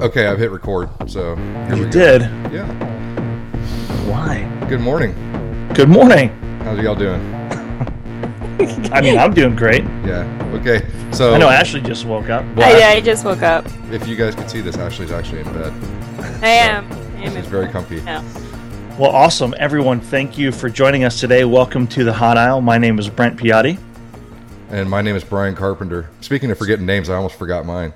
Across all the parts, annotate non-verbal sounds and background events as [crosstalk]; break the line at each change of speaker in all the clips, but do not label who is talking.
Oh. Okay, I've hit record. So
You did.
Yeah.
Why?
Good morning.
Good morning.
How's y'all doing? [laughs]
I mean, I'm doing great.
Yeah. Okay. So
I know Ashley just woke up.
well,
I, I just woke up.
if you guys could see this, Ashley's actually in bed.
I am. I am
She's
in-
very comfy.
Yeah.
Well, awesome. Everyone, thank you for joining us today. Welcome to the Hot Aisle. My name is Brent Piatti.
And my name is Brian Carpenter. Speaking of forgetting names, I almost forgot mine.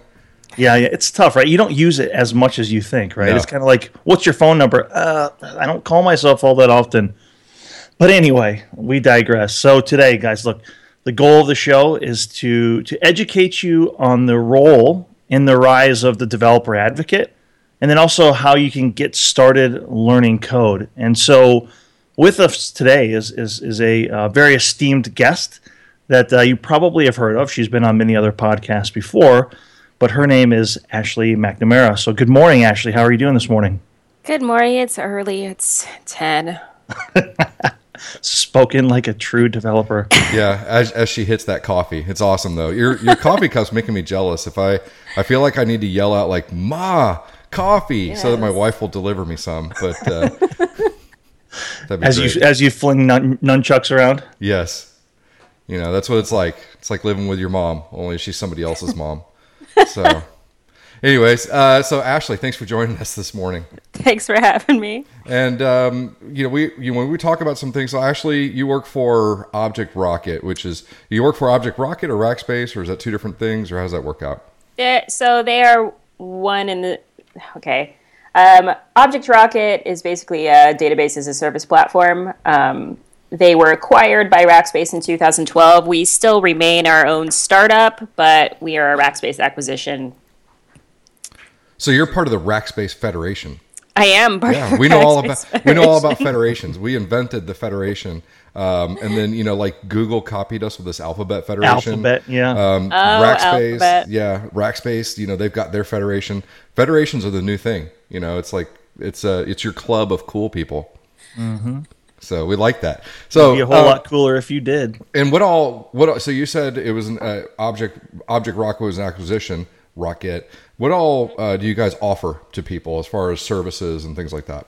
Yeah, yeah, it's tough, right? You don't use it as much as you think, right?
No.
It's kind of like, what's your phone number? Uh, I don't call myself all that often. But anyway, we digress. So today, guys, look, the goal of the show is to to educate you on the role in the rise of the developer advocate, and then also how you can get started learning code. And so, with us today is is is a uh, very esteemed guest that uh, you probably have heard of. She's been on many other podcasts before, but her name is Ashley McNamara. So, good morning, Ashley. How are you doing this morning?
Good morning. It's early. It's 10. [laughs]
Spoken like a true developer. [laughs]
Yeah, as, as she hits that coffee, it's awesome though. Your your coffee cup's making me jealous. If I I feel like I need to yell out like "Ma, coffee," so that my wife will deliver me some. But uh, [laughs] that'd be
as
great.
you as you fling nun, nunchucks around.
Yes. You know, that's what it's like. It's like living with your mom, only she's somebody else's mom. So, anyways, uh, so Ashley, thanks for joining us this morning.
Thanks for having me.
And, um, you know, we, you, when we talk about some things, so Ashley, you work for Object Rocket, which is, you work for Object Rocket or Rackspace, or is that two different things, or how does that work out?
They're, so they are one in the. Okay. Um, Object Rocket is basically a database as a service platform. Um, they were acquired by Rackspace in 2012. We still remain our own startup, but we are a Rackspace acquisition.
So you're part of the Rackspace Federation.
I am. part
Yeah,
of
we know all about
Rackspace
we know all about federations. We invented the federation, um, and then you know, like Google copied us with this Alphabet Federation.
Alphabet, yeah.
Um,
Oh,
Rackspace,
Alphabet.
yeah, Rackspace. You know, they've got their federation. Federations are the new thing. You know, it's like it's a it's your club of cool people. So we like that. So It'd
Be a whole
uh,
lot cooler if you did.
and what all what all- so you said it was an uh, object object rocket was an acquisition rocket. What all uh, do you guys offer to people as far as services and things like that?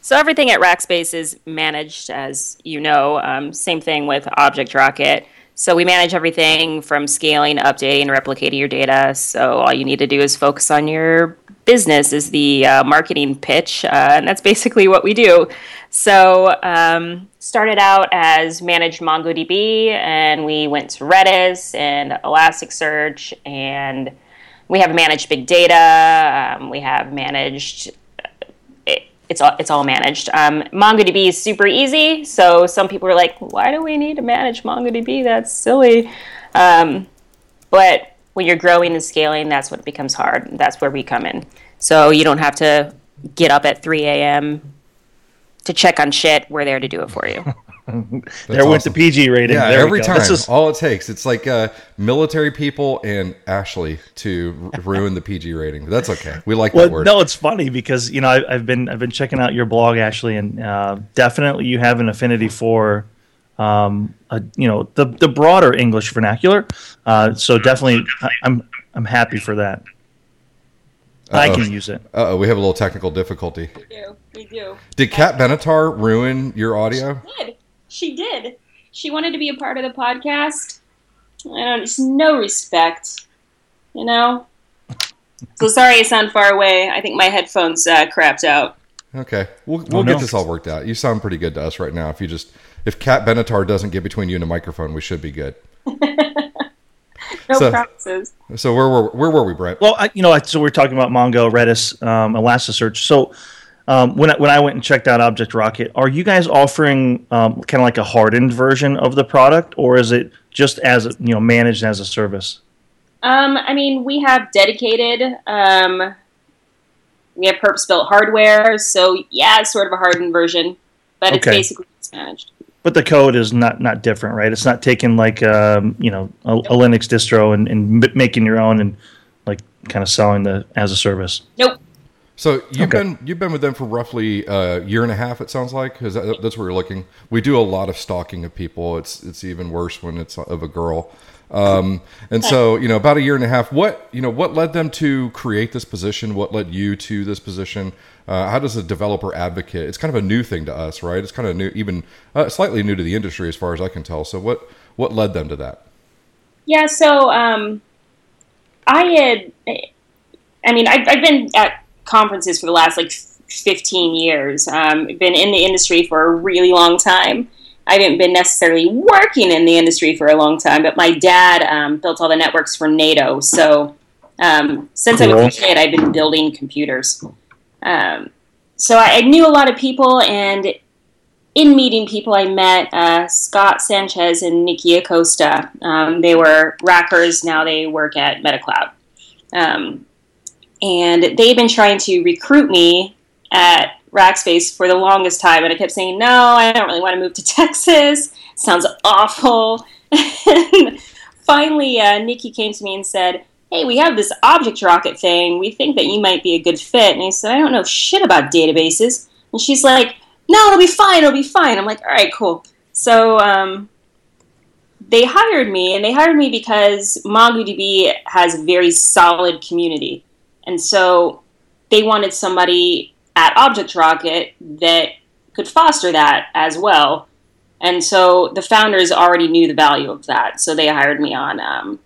So everything at Rackspace is managed, as you know. Um, same thing with Object Rocket. So we manage everything from scaling, updating, replicating your data. So all you need to do is focus on your business, is the uh, marketing pitch, uh, and that's basically what we do. So um, started out as managed MongoDB, and we went to Redis and Elasticsearch, and we have managed big data. Um, we have managed it's all it's all managed. Um, MongoDB is super easy, so some people are like, "Why do we need to manage MongoDB? That's silly." Um, but when you're growing and scaling, that's when it becomes hard. That's where we come in. So you don't have to get up at 3 a.m. to check on shit. We're there to do it for you. [laughs]
there went the PG rating.
Yeah,
There
every time.
This is-
all it takes. It's like uh, military people and Ashley to r- ruin the PG rating. But that's okay. We like that
well,
word.
no, it's funny because you know I, I've been I've been checking out your blog, Ashley, and uh, definitely you have an affinity for, um, a, you know, the the broader English vernacular. Uh, so definitely, I, I'm I'm happy for that. I
Uh-oh.
can use it.
Uh oh, we have a little technical difficulty.
We do. We do.
Did Cat Benatar ruin your audio?
did. She did. She wanted to be a part of the podcast. I don't. Just no respect. You know. So sorry, I sound far away. I think my headphones uh, crapped out.
Okay, we'll, we'll
Oh,
get
no.
this all worked out. You sound pretty good to us right now. If you just if Cat Benatar doesn't get between you and a microphone, we should be good. [laughs]
No
So-
promises.
So where were where were we, Brent?
Well, I, you know, I- so we're talking about Mongo, Redis, um, Elasticsearch. So um, when I, when I went and checked out Object Rocket, are you guys offering um, kind of like a hardened version of the product, or is it just as you know managed as a service?
Um, I mean, we have dedicated. Um, we have purpose-built hardware, so yeah, it's sort of a hardened version, but it's basically managed.
But the code is not not different, right? It's not taking like um, you know a, a Linux distro and, and making your own and like kind of selling the as a service.
Nope.
So you've
Okay.
been you've been with them for roughly a year and a half. It sounds like because that, that's where you're looking. We do a lot of stalking of people. It's it's even worse when it's of a girl. Um, and so you know about a year and a half. What you know what led them to create this position? What led you to this position? Uh, how does a developer advocate? It's kind of a new thing to us, right? It's kind of new, even uh, slightly new to the industry as far as I can tell. So what what led them to that?
Yeah, so um, I had, I mean, I've, I've been at conferences for the last like 15 years. Um, been in the industry for a really long time. I haven't been necessarily working in the industry for a long time, but my dad um, built all the networks for NATO. So um, since I was a kid, I've been building computers. Um, so I, I knew a lot of people, and in meeting people, I met uh, Scott Sanchez and Nikki Acosta. Um, they were rackers. Now they work at MetaCloud. And they've been trying to recruit me at Rackspace for the longest time. And I kept saying, no, I don't really want to move to [laughs] Texas. sounds awful. [laughs] and finally, uh, Nikki came to me and said, hey, we have this object rocket thing. We think that you might be a good fit. And I said, I don't know shit about databases. And she's like, no, it'll be fine. It'll be fine. I'm like, all right, cool. So um, they hired me, and they hired me because MongoDB has a very solid community. And so they wanted somebody at Object Rocket that could foster that as well. And so the founders already knew the value of that. So they hired me on um,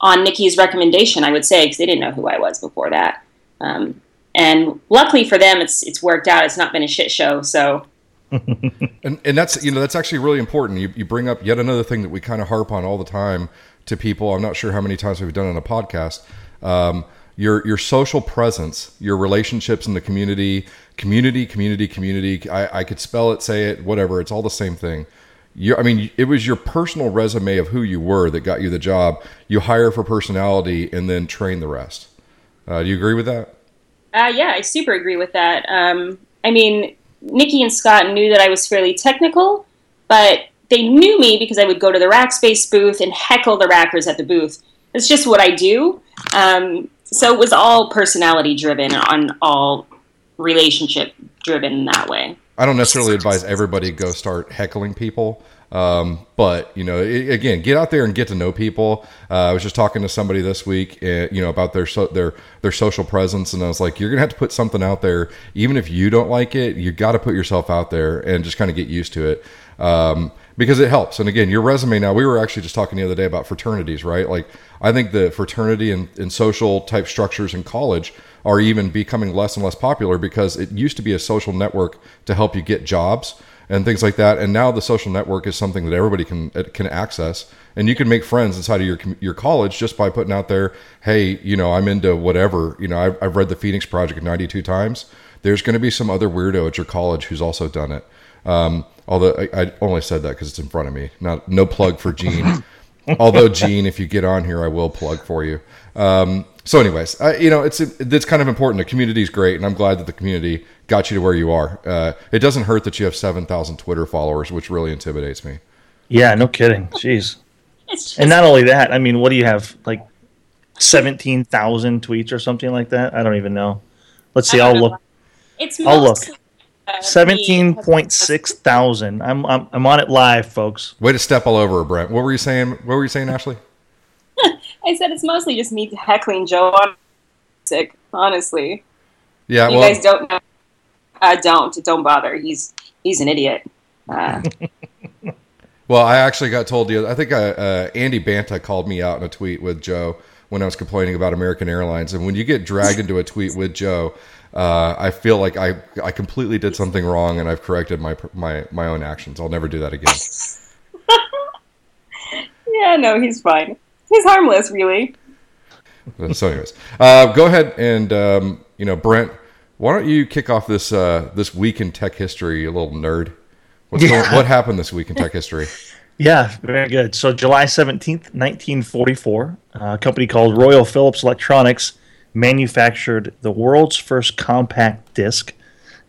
on Nikki's recommendation, I would say, because they didn't know who I was before that. Um, and luckily for them, it's it's worked out. It's not been a shit show. So [laughs]
And and that's you know that's actually really important. You you bring up yet another thing that we kind of harp on all the time to people. I'm not sure how many times we've done on a podcast. Um, your your social presence, your relationships in the community, community, community, community. I, I could spell it, say it, whatever. It's all the same thing. You, I mean, it was your personal resume of who you were that got you the job. You hire for personality and then train the rest. Uh, do you agree with that?
Uh, yeah, I super agree with that. Um, I mean, Nikki and Scott knew that I was fairly technical, but they knew me because I would go to the Rackspace booth and heckle the rackers at the booth. It's just what I do. Um, so it was all personality driven, on all relationship driven in that way.
I don't necessarily advise everybody go start heckling people. Um, but you know, i again, get out there and get to know people. Uh, I was just talking to somebody this week, uh, you know, about their so, their their social presence, and I was like, you're gonna have to put something out there, even if you don't like it. You got to put yourself out there and just kind of get used to it. Um, because it helps. And again, your resume now, we were actually just talking the other day about fraternities, right? Like, I think the fraternity and, and social type structures in college are even becoming less and less popular because it used to be a social network to help you get jobs and things like that. And now the social network is something that everybody can can access, and you can make friends inside of your your college just by putting out there, hey, you know, I'm into whatever. You know, I've, I've read the Phoenix Project 92 times. There's going to be some other weirdo at your college who's also done it. Um, although I, I only said that because it's in front of me. Not no plug for Gene. [laughs] although Gene, if you get on here, I will plug for you. Um, so, anyways, I, you know, it's it's kind of important. The community is great, and I'm glad that the community got you to where you are. Uh, it doesn't hurt that you have seven thousand Twitter followers, which really intimidates me.
Yeah, no kidding. Jeez.
Just,
And not only that, I mean, what do you have? Like 17,000 tweets or something like that? I don't even know. Let's see.
I
I'll
don't know.
look.
it's
I'll look.
Mostly, uh, me-
17.6 thousand. I'm, I'm, I'm on it live, folks.
Way to step all over, it, Brent. What were you saying? What were you saying, Ashley? [laughs]
I said it's mostly just me heckling Joe on sick, honestly.
Yeah,
you
well,
guys don't know. Uh, don't don't bother. He's he's an idiot. Uh, [laughs]
Well, I actually got told the other. I think uh, uh, Andy Banta called me out in a tweet with Joe when I was complaining about American Airlines. And when you get dragged into a tweet with Joe, uh, I feel like I I completely did something wrong, and I've corrected my my my own actions. I'll never do that again. [laughs]
yeah, no, he's fine. He's harmless, really.
so, anyways, uh, go ahead and um, you know, Brent, why don't you kick off this uh, this week in tech history, you little nerd? What's
Yeah.
going, what happened this week in tech history? [laughs]
Yeah, very good. So July 17th, 1944, a company called Royal Philips Electronics manufactured the world's first compact disc.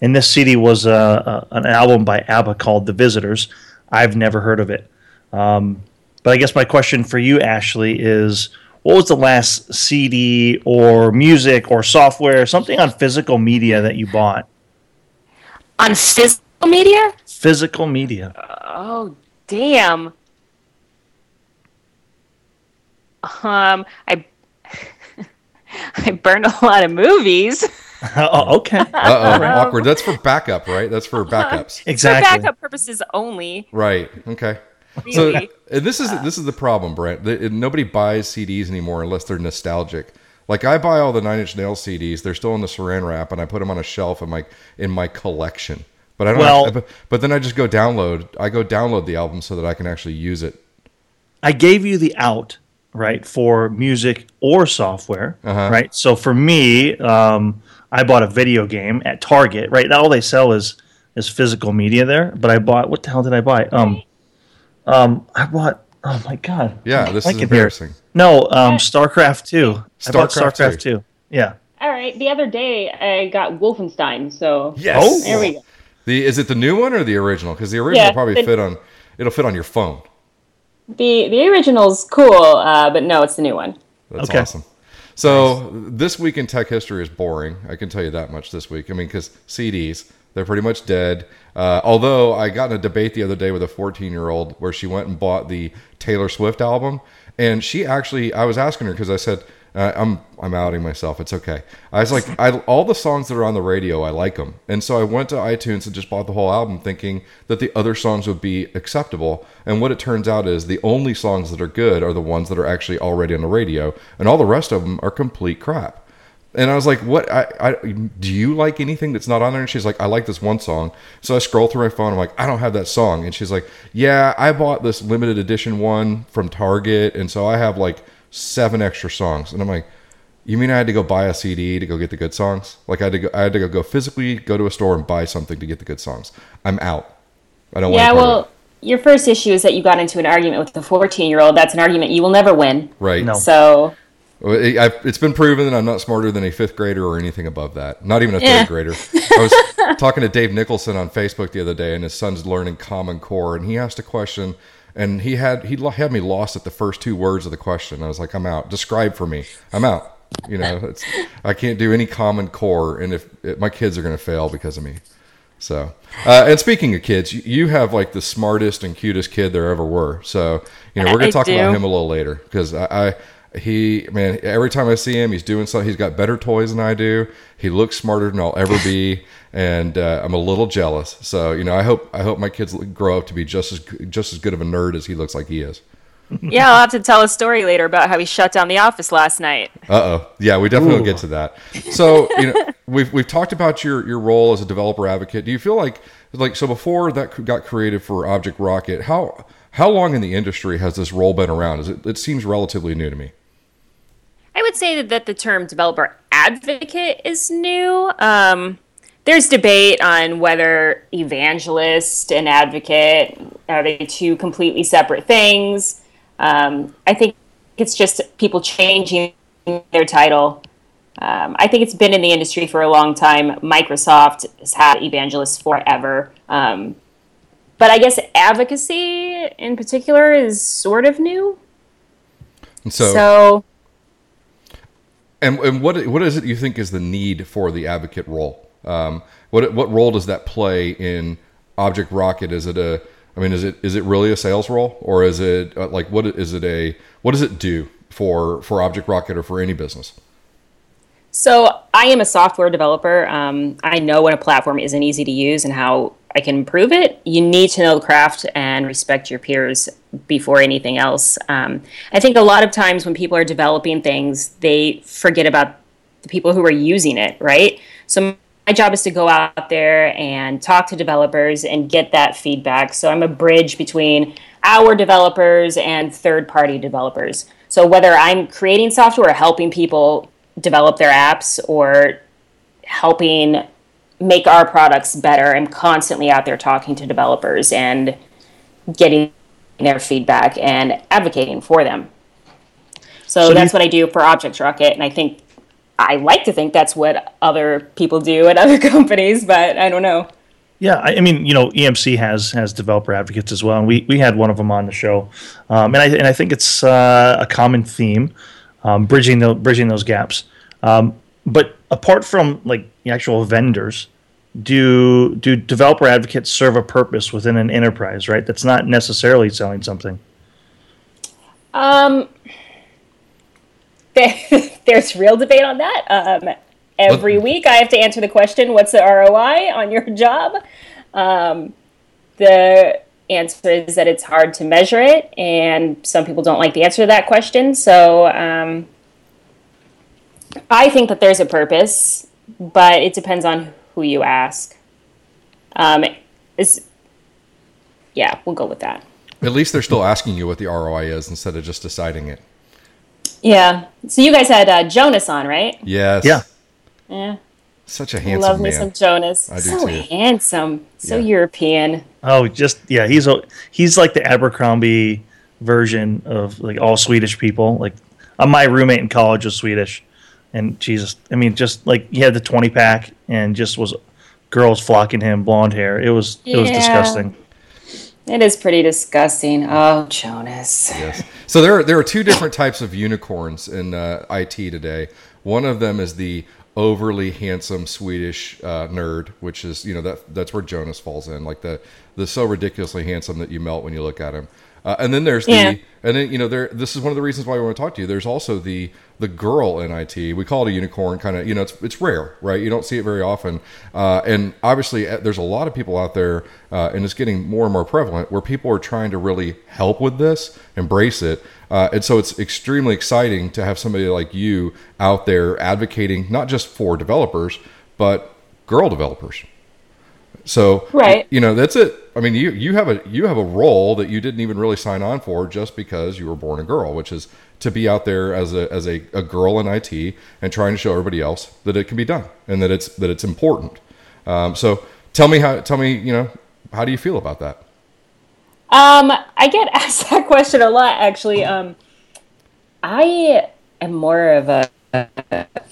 And this CD was uh, uh, an album by ABBA called The Visitors. I've never heard of it. Um, but I guess my question for you, Ashley, is what was the last CD or music or software, something on physical media that you bought?
On physical media?
Physical media.
Oh, damn. Um, I I burned a lot of movies. [laughs]
oh, okay. [laughs]
Uh oh, awkward. That's for backup, right? That's for backups. [laughs]
Exactly.
For backup purposes only.
Right. Okay.
Really.
So and this is this is the problem, Brent. The- Nobody buys CDs anymore unless they're nostalgic. Like I buy all the Nine Inch Nails CDs. They're still in the Saran wrap, and I put them on a shelf in my in my collection. But I don't.
Well-
but, but then I just go download. I go download the album so that I can actually use it.
I gave you the out, right, for music or software,
Uh-huh.
right? So for me, um, I bought a video game at Target, right? Now all they sell is is physical media there, but I bought what the hell did I buy? Um, um, I bought. Oh my god!
Yeah, this
I
is
can hear.
embarrassing.
No, um, StarCraft two. I bought
StarCraft
StarCraft
2.
two. Yeah.
All right. The other day I got Wolfenstein, so
Yes.
Oh.
there we go.
The is it the new one or the original? Because the original
Yeah,
probably
the-
fit on. It'll fit on your phone.
The the original's cool, uh, but no, it's the new one.
That's
Okay.
awesome. So this week in tech history is boring. I can tell you that much this week. I mean, because CDs they're pretty much dead. Uh, although I got in a debate the other day with a 14 year old where she went and bought the Taylor Swift album, and she actually I was asking her because I said uh, I'm I'm outing myself. It's okay. I was like I all the songs that are on the radio I like them, and so I went to iTunes and just bought the whole album thinking that the other songs would be acceptable. And what it turns out is the only songs that are good are the ones that are actually already on the radio, and all the rest of them are complete crap. And I was like, "What? I, I do you like anything that's not on there?" And she's like, "I like this one song." So I scroll through my phone. I'm like, "I don't have that song." And she's like, "Yeah, I bought this limited edition one from Target, and so I have like seven extra songs." And I'm like, "You mean I had to go buy a CD to go get the good songs? Like I had to go, I had to go, go physically go to a store and buy something to get the good songs? I'm out. I don't
Yeah,
want
well, your first issue is that you got into an argument with the 14 year old. That's an argument you will never win.
right.
No.
So
it- I've, it's been proven that I'm not smarter than a fifth grader or anything above that. Not even a third
Yeah.
grader. I was [laughs] talking to Dave Nicholson on Facebook the other day, and his son's learning Common Core, and he asked a question, and he had he had me lost at the first two words of the question. I was like, I'm out. Describe for me. I'm out. You know, [laughs] it's, I can't do any Common Core, and if, if my kids are going to fail because of me. So, uh, and speaking of kids, you, you have like the smartest and cutest kid there ever were. So, you know, we're gonna
I
talk about him a little later because I, I, he, man, every time I see him, he's doing something. He's got better toys than I do. He looks smarter than I'll ever be, and uh, I'm a little jealous. So, you know, I hope I hope my kids grow up to be just as just as good of a nerd as he looks like he is.
Yeah, I'll have to tell a story later about how he shut down the office last night.
Uh oh. Yeah, we definitely will get to that. So, you know, we've we've talked about your your role as a developer advocate. Do you feel like like so before that got created for Object Rocket, how how long in the industry has this role been around? Is it it seems relatively new to me.
I would say that the term developer advocate is new. Um, there's debate on whether evangelist and advocate are they two completely separate things. Um, I think it's just people changing their title. Um, I think it's been in the industry for a long time. Microsoft has had evangelists forever. Um, but I guess advocacy in particular is sort of new.
So,
so
and and what what is it you think is the need for the advocate role? Um, what what role does that play in Object Rocket? Is it a I mean, is it is it really a sales role, or is it uh, like what is it a what does it do for for Object Rocket or for any business?
So I am a software developer. Um, I know when a platform isn't easy to use and how I can improve it. You need to know the craft and respect your peers before anything else. Um, I think a lot of times when people are developing things, they forget about the people who are using it, right? So my job is to go out there and talk to developers and get that feedback. So I'm a bridge between our developers and third party developers. So whether I'm creating software or helping people develop their apps or helping make our products better, I'm constantly out there talking to developers and getting their feedback and advocating for them. So,
So
that's
you-
what I do for Object Rocket, and I think I like to think that's what other people do at other [laughs] companies, but I don't know.
Yeah, I, I mean, you know, EMC has has developer advocates as well, and we, we had one of them on the show, um, and I and I think it's uh, a common theme um, bridging the bridging those gaps. Um, but apart from like the actual vendors, do do developer advocates serve a purpose within an enterprise? Right, that's not necessarily selling something.
Um, [laughs] there's real debate on that. Um, every
What-
week I have to answer the question, "What's the ROI on your [laughs] job?" Um, the answer is that it's hard to measure it, and some people don't like the answer to that question. So um, I think that there's a purpose, but it depends on who you ask. Um, it's, yeah, we'll go with that.
At least they're still asking you what the ROI is instead of just deciding it.
Yeah. So you guys had uh, Jonas on, right?
Yes.
Yeah.
Yeah.
Such a handsome
Love me some Jonas.
I do
so
too.
handsome. So
Yeah.
European.
Oh, just yeah, he's a he's like the Abercrombie version of like all Swedish people. Like uh, my roommate in college was Swedish, and Jesus, I mean, just like he had the twenty pack and just was girls flocking him, blonde hair. It was it was disgusting.
It is pretty disgusting. Oh, Jonas.
Yes. So there are, there are two different types of unicorns in uh, IT today. One of them is the overly handsome Swedish uh, nerd, which is you know that that's where Jonas falls in, like the the so ridiculously handsome that you melt when you look at him. Uh, and then there's
Yeah.
the and then you know there this is one of the reasons why we want to talk to you. There's also the the girl in IT. We call it a unicorn, kind of you know it's it's rare, right? You don't see it very often. Uh, and obviously uh, there's a lot of people out there, uh, and it's getting more and more prevalent where people are trying to really help with this, embrace it. Uh, and so it's extremely exciting to have somebody like you out there advocating not just for developers, but girl developers. So
Right.
you know that's it. I mean, you you have a you have a role that you didn't even really sign on for just because you were born a girl, which is to be out there as a as a, a girl in IT and trying to show everybody else that it can be done and that it's that it's important. Um, so tell me how tell me you know how do you feel about that?
Um, I get [laughs] asked that question a lot, actually. Um, I am more of a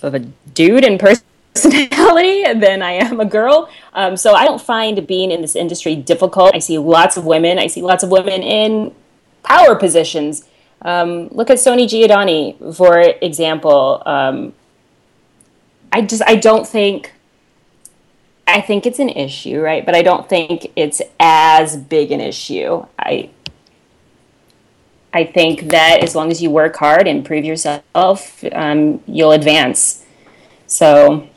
of a dude in personality [laughs] than I am a girl. Um, so I don't find being in this industry difficult. I see lots of women. I see lots of women in power positions. Um, look at Sony Giordani, for example. Um, I just I don't think I think it's an issue, right? But I don't think it's as big an issue. I I think that as long as you work hard and prove yourself, um, you'll advance. So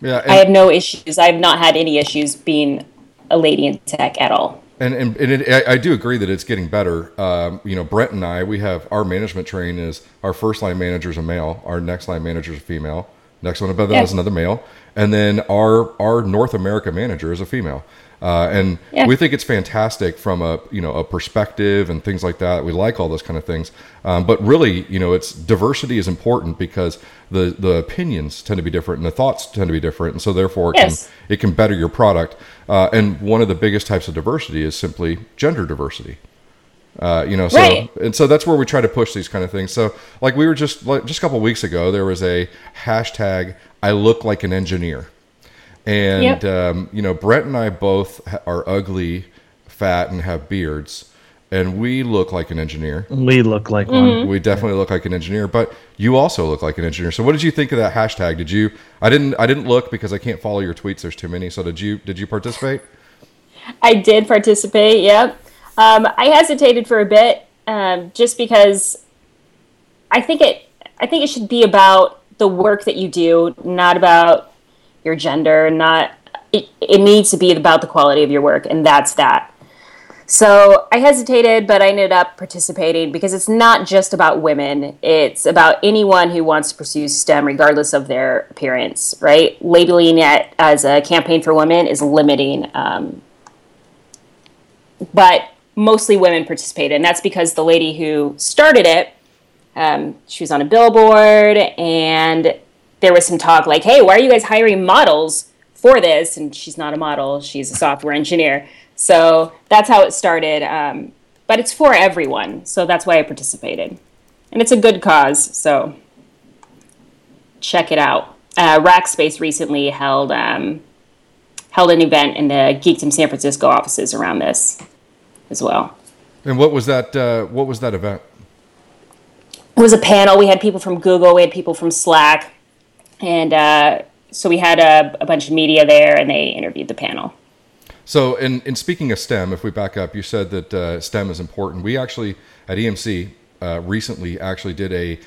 Yeah,
I have no issues. I have not had any issues being a lady in tech at all.
And and, and it, I, I do agree that it's getting better. Um, you know, Brent and I, we have our management train is our first line manager is a male, our next line manager is a female, next one above that is another male, and then our our North America manager is a female. Uh, and
Yeah.
we think it's fantastic from a you know a perspective and things like that. We like all those kind of things, um, but really, you know, it's diversity is important because the the opinions tend to be different and the thoughts tend to be different, and so therefore it
Yes.
can it can better your product. Uh, and one of the biggest types of diversity is simply gender diversity. Uh, you know, so
Right.
and so that's where we try to push these kind of things. So, like we were just like just a couple weeks ago, there was a hashtag "I look like an engineer," and
Yep.
um, you know, Brent and I both are ugly, fat, and have beards, and we look like an engineer.
We look like
Mm-hmm.
one.
We definitely look like an engineer, but you also look like an engineer. So, what did you think of that hashtag? Did you? I didn't. I didn't look because I can't follow your tweets. There's too many. So, did you? Did you participate?
I did participate. Yep. Um, I hesitated for a bit, um, just because I think it. I think it should be about the work that you do, not about your gender. Not. It, it needs to be about the quality of your work, and that's that. So I hesitated, but I ended up participating because it's not just about women. It's about anyone who wants to pursue STEM, regardless of their appearance, right? Labeling it as a campaign for women is limiting. Um, but mostly women participated, and that's because the lady who started it, um, she was on a billboard, and there was some talk like, "Hey, why are you guys hiring models for this?" And she's not a model; she's a software engineer. So that's how it started. Um, but it's for everyone, so that's why I participated, and it's a good cause. So check it out. Uh, Rackspace recently held um, held an event in the Geekdom San Francisco offices around this as well.
And what was that? Uh, what was that event?
It was a panel. We had people from Google, we had people from Slack, and uh, so we had a, a bunch of media there, and they interviewed the panel.
So, in, in speaking of STEM, if we back up, you said that uh, STEM is important. We actually at EMC uh, recently actually did a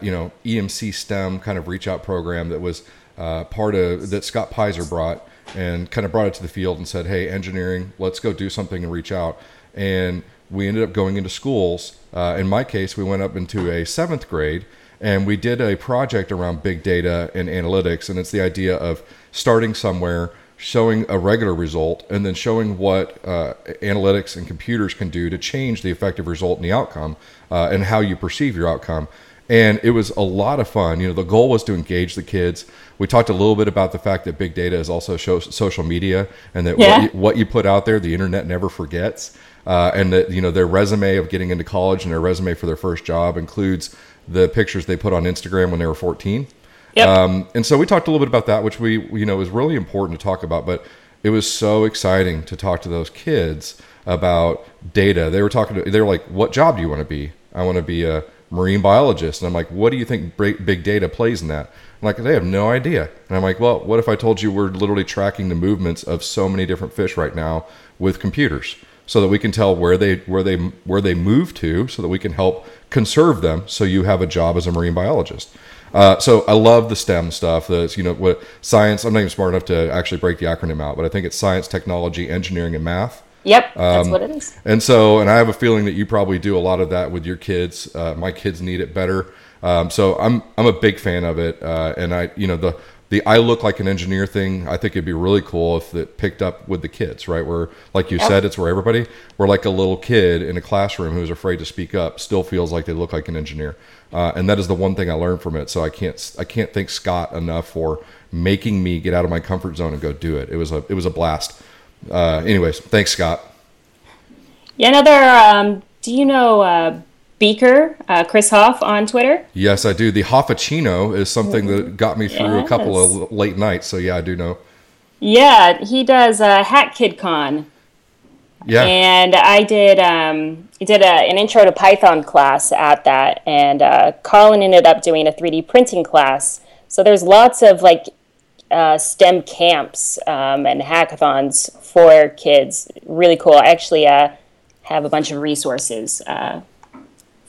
you know EMC STEM kind of reach out program that was uh, part of that Scott Pizer brought and kind of brought it to the field and said, "Hey, engineering, let's go do something and reach out." And we ended up going into schools. Uh, in my case, we went up into a seventh grade and we did a project around big data and analytics. And it's the idea of starting somewhere, showing a regular result, and then showing what uh, analytics and computers can do to change the effective result and the outcome uh, and how you perceive your outcome and it was a lot of fun. You know, the goal was to engage the kids. We talked a little bit about the fact that big data is also social media, and that yeah. what, you, what, you, put out there, the internet never forgets. Uh, and that you know their resume of getting into college and their resume for their first job includes the pictures they put on Instagram when they were 14. Yep. Um, and so we talked a little bit about that, which we you know was really important to talk about. But it was so exciting to talk to those kids about data. They were talking to they were like, "What job do you want to be?" I want to be a marine biologist. And I'm like, what do you think big data plays in that? I'm like, they have no idea. And I'm like, well, what if I told you we're literally tracking the movements of so many different fish right now with computers so that we can tell where they where they where they move to so that we can help conserve them so you have a job as a marine biologist. Uh, so I love the STEM stuff. That's you know what science. I'm not even smart enough to actually break the acronym out, but I think it's science, technology, engineering, and math.
Yep, that's um, what it is.
And so, and I have a feeling that you probably do a lot of that with your kids. Uh, my kids need it better. Um, so I'm I'm a big fan of it, uh, and I you know the the I look like an engineer thing. I think it'd be really cool if it picked up with the kids, right? Where like you yep. said, it's where everybody, where like a little kid in a classroom who's afraid to speak up still feels like they look like an engineer, uh, and that is the one thing I learned from it. So I can't I can't thank Scott enough for making me get out of my comfort zone and go do it. It was a it was a blast uh, anyways, thanks, Scott.
Yeah, another. Um, do you know uh, Beaker, uh, Chris Hoff on Twitter?
Yes, I do. The Hoffachino is something that got me through yes. a couple of late nights. So yeah, I do know.
Yeah, he does uh, Hack Kid Con.
Yeah.
And I did um, did a, an intro to Python class at that, and uh, Colin ended up doing a 3D printing class. So there's lots of like uh, STEM camps um, and hackathons for kids. Really cool. I actually uh, have a bunch of resources uh,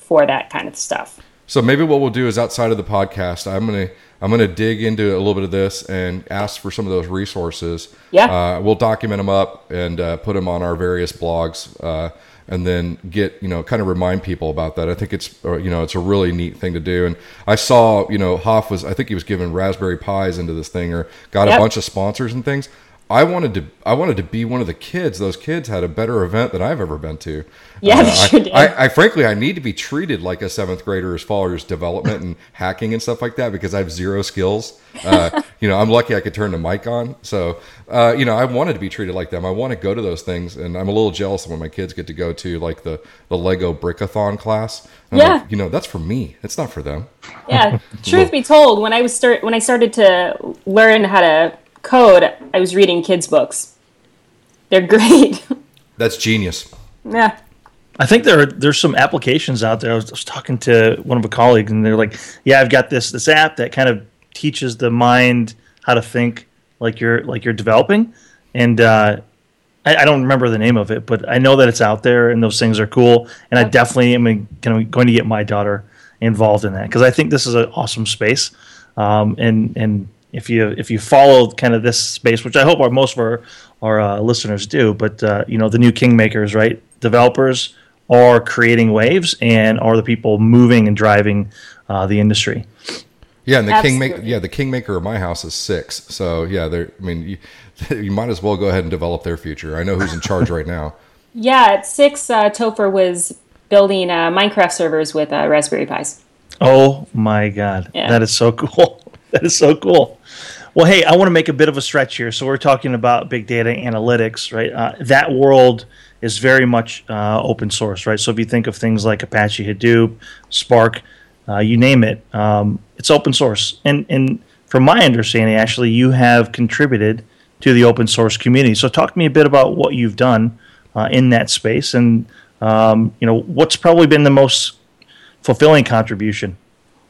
for that kind of stuff.
So maybe what we'll do is outside of the podcast, I'm gonna I'm gonna dig into a little bit of this and ask for some of those resources.
Yeah,
uh, we'll document them up and uh, put them on our various blogs uh, and then get you know kind of remind people about that. I think it's uh, you know it's a really neat thing to do. And I saw you know Hoff was I think he was giving Raspberry Pis into this thing or got yep. a bunch of sponsors and things. I wanted to I wanted to be one of the kids. Those kids had a better event than I've ever been to.
Yeah, uh, sure
I, did. I, I, frankly I need to be treated like a seventh grader as far as development and [laughs] hacking and stuff like that because I have zero skills. Uh, [laughs] you know, I'm lucky I could turn the mic on. So uh, you know, I wanted to be treated like them. I want to go to those things, and I'm a little jealous when my kids get to go to like the the Lego Brickathon class.
I'm yeah,
like, you know, that's for me. It's not for them.
Yeah, [laughs] truth be told, when I was start when I started to learn how to code, I was reading kids' books. They're [laughs] great.
That's genius.
Yeah.
I think there are there's some applications out there. I was, I was, talking to one of a colleague, and they're like, "Yeah, I've got this this app that kind of teaches the mind how to think like you're like you're developing." And uh, I, I, don't remember the name of it, but I know that it's out there, and those things are cool. And I definitely am going to get my daughter involved in that because I think this is an awesome space. Um, and and if you if you follow kind of this space, which I hope our most of our our uh, listeners do, but uh, you know the new kingmakers, right? Developers are creating waves and are the people moving and driving uh, the industry.
Yeah, and the kingmaker, yeah, the kingmaker of my house is six. So yeah, they I mean, you, [laughs] you, might as well go ahead and develop their future. I know who's in charge right now. [laughs]
Yeah, at six, uh, Topher was building uh, Minecraft servers with uh, Raspberry Pis.
Oh my god, yeah. that is so [laughs] cool. That is so cool. Well, hey, I want to make a bit of a stretch here. So we're talking about big data analytics, right? Uh, that world is very much uh, open source, right? So if you think of things like Apache Hadoop, Spark, uh, you name it, um, it's open source. And and from my understanding, actually, you have contributed to the open source community. So talk to me a bit about what you've done uh, in that space, and um, you know what's probably been the most fulfilling contribution?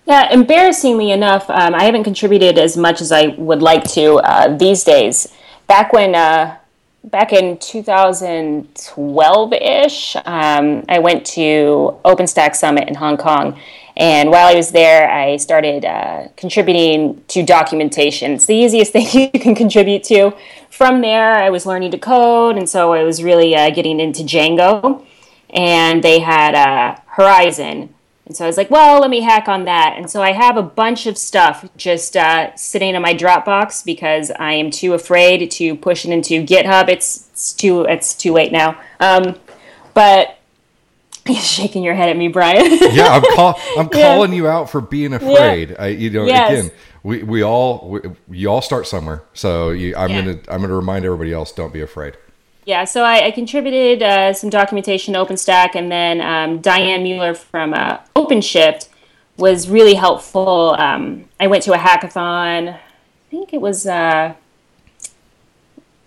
Yeah, embarrassingly enough, um, I haven't contributed as much as I would like to uh, these days. Back when, uh, back in 2012 ish, um, I went to OpenStack Summit in Hong Kong. And while I was there, I started uh, contributing to documentation. It's the easiest [laughs] thing you can contribute to. From there, I was learning to code, and so I was really uh, getting into Django. And they had uh, Horizon, and so I was like, well, let me hack on that. And so I have a bunch of stuff just uh, sitting in my Dropbox because I am too afraid to push it into GitHub. It's, it's too it's too late now. Um, but [laughs] you're shaking your head at me, Brian.
yeah, I'm, [laughs] call, I'm calling you out for being afraid. Yeah. I, you know, yes. again, we, we all we, you all start somewhere. So you, I'm yeah. gonna I'm gonna remind everybody else, don't be afraid.
Yeah, so I, I contributed uh, some documentation to OpenStack, and then um, Diane Mueller from uh, OpenShift was really helpful. Um, I went to a hackathon. I think it was uh,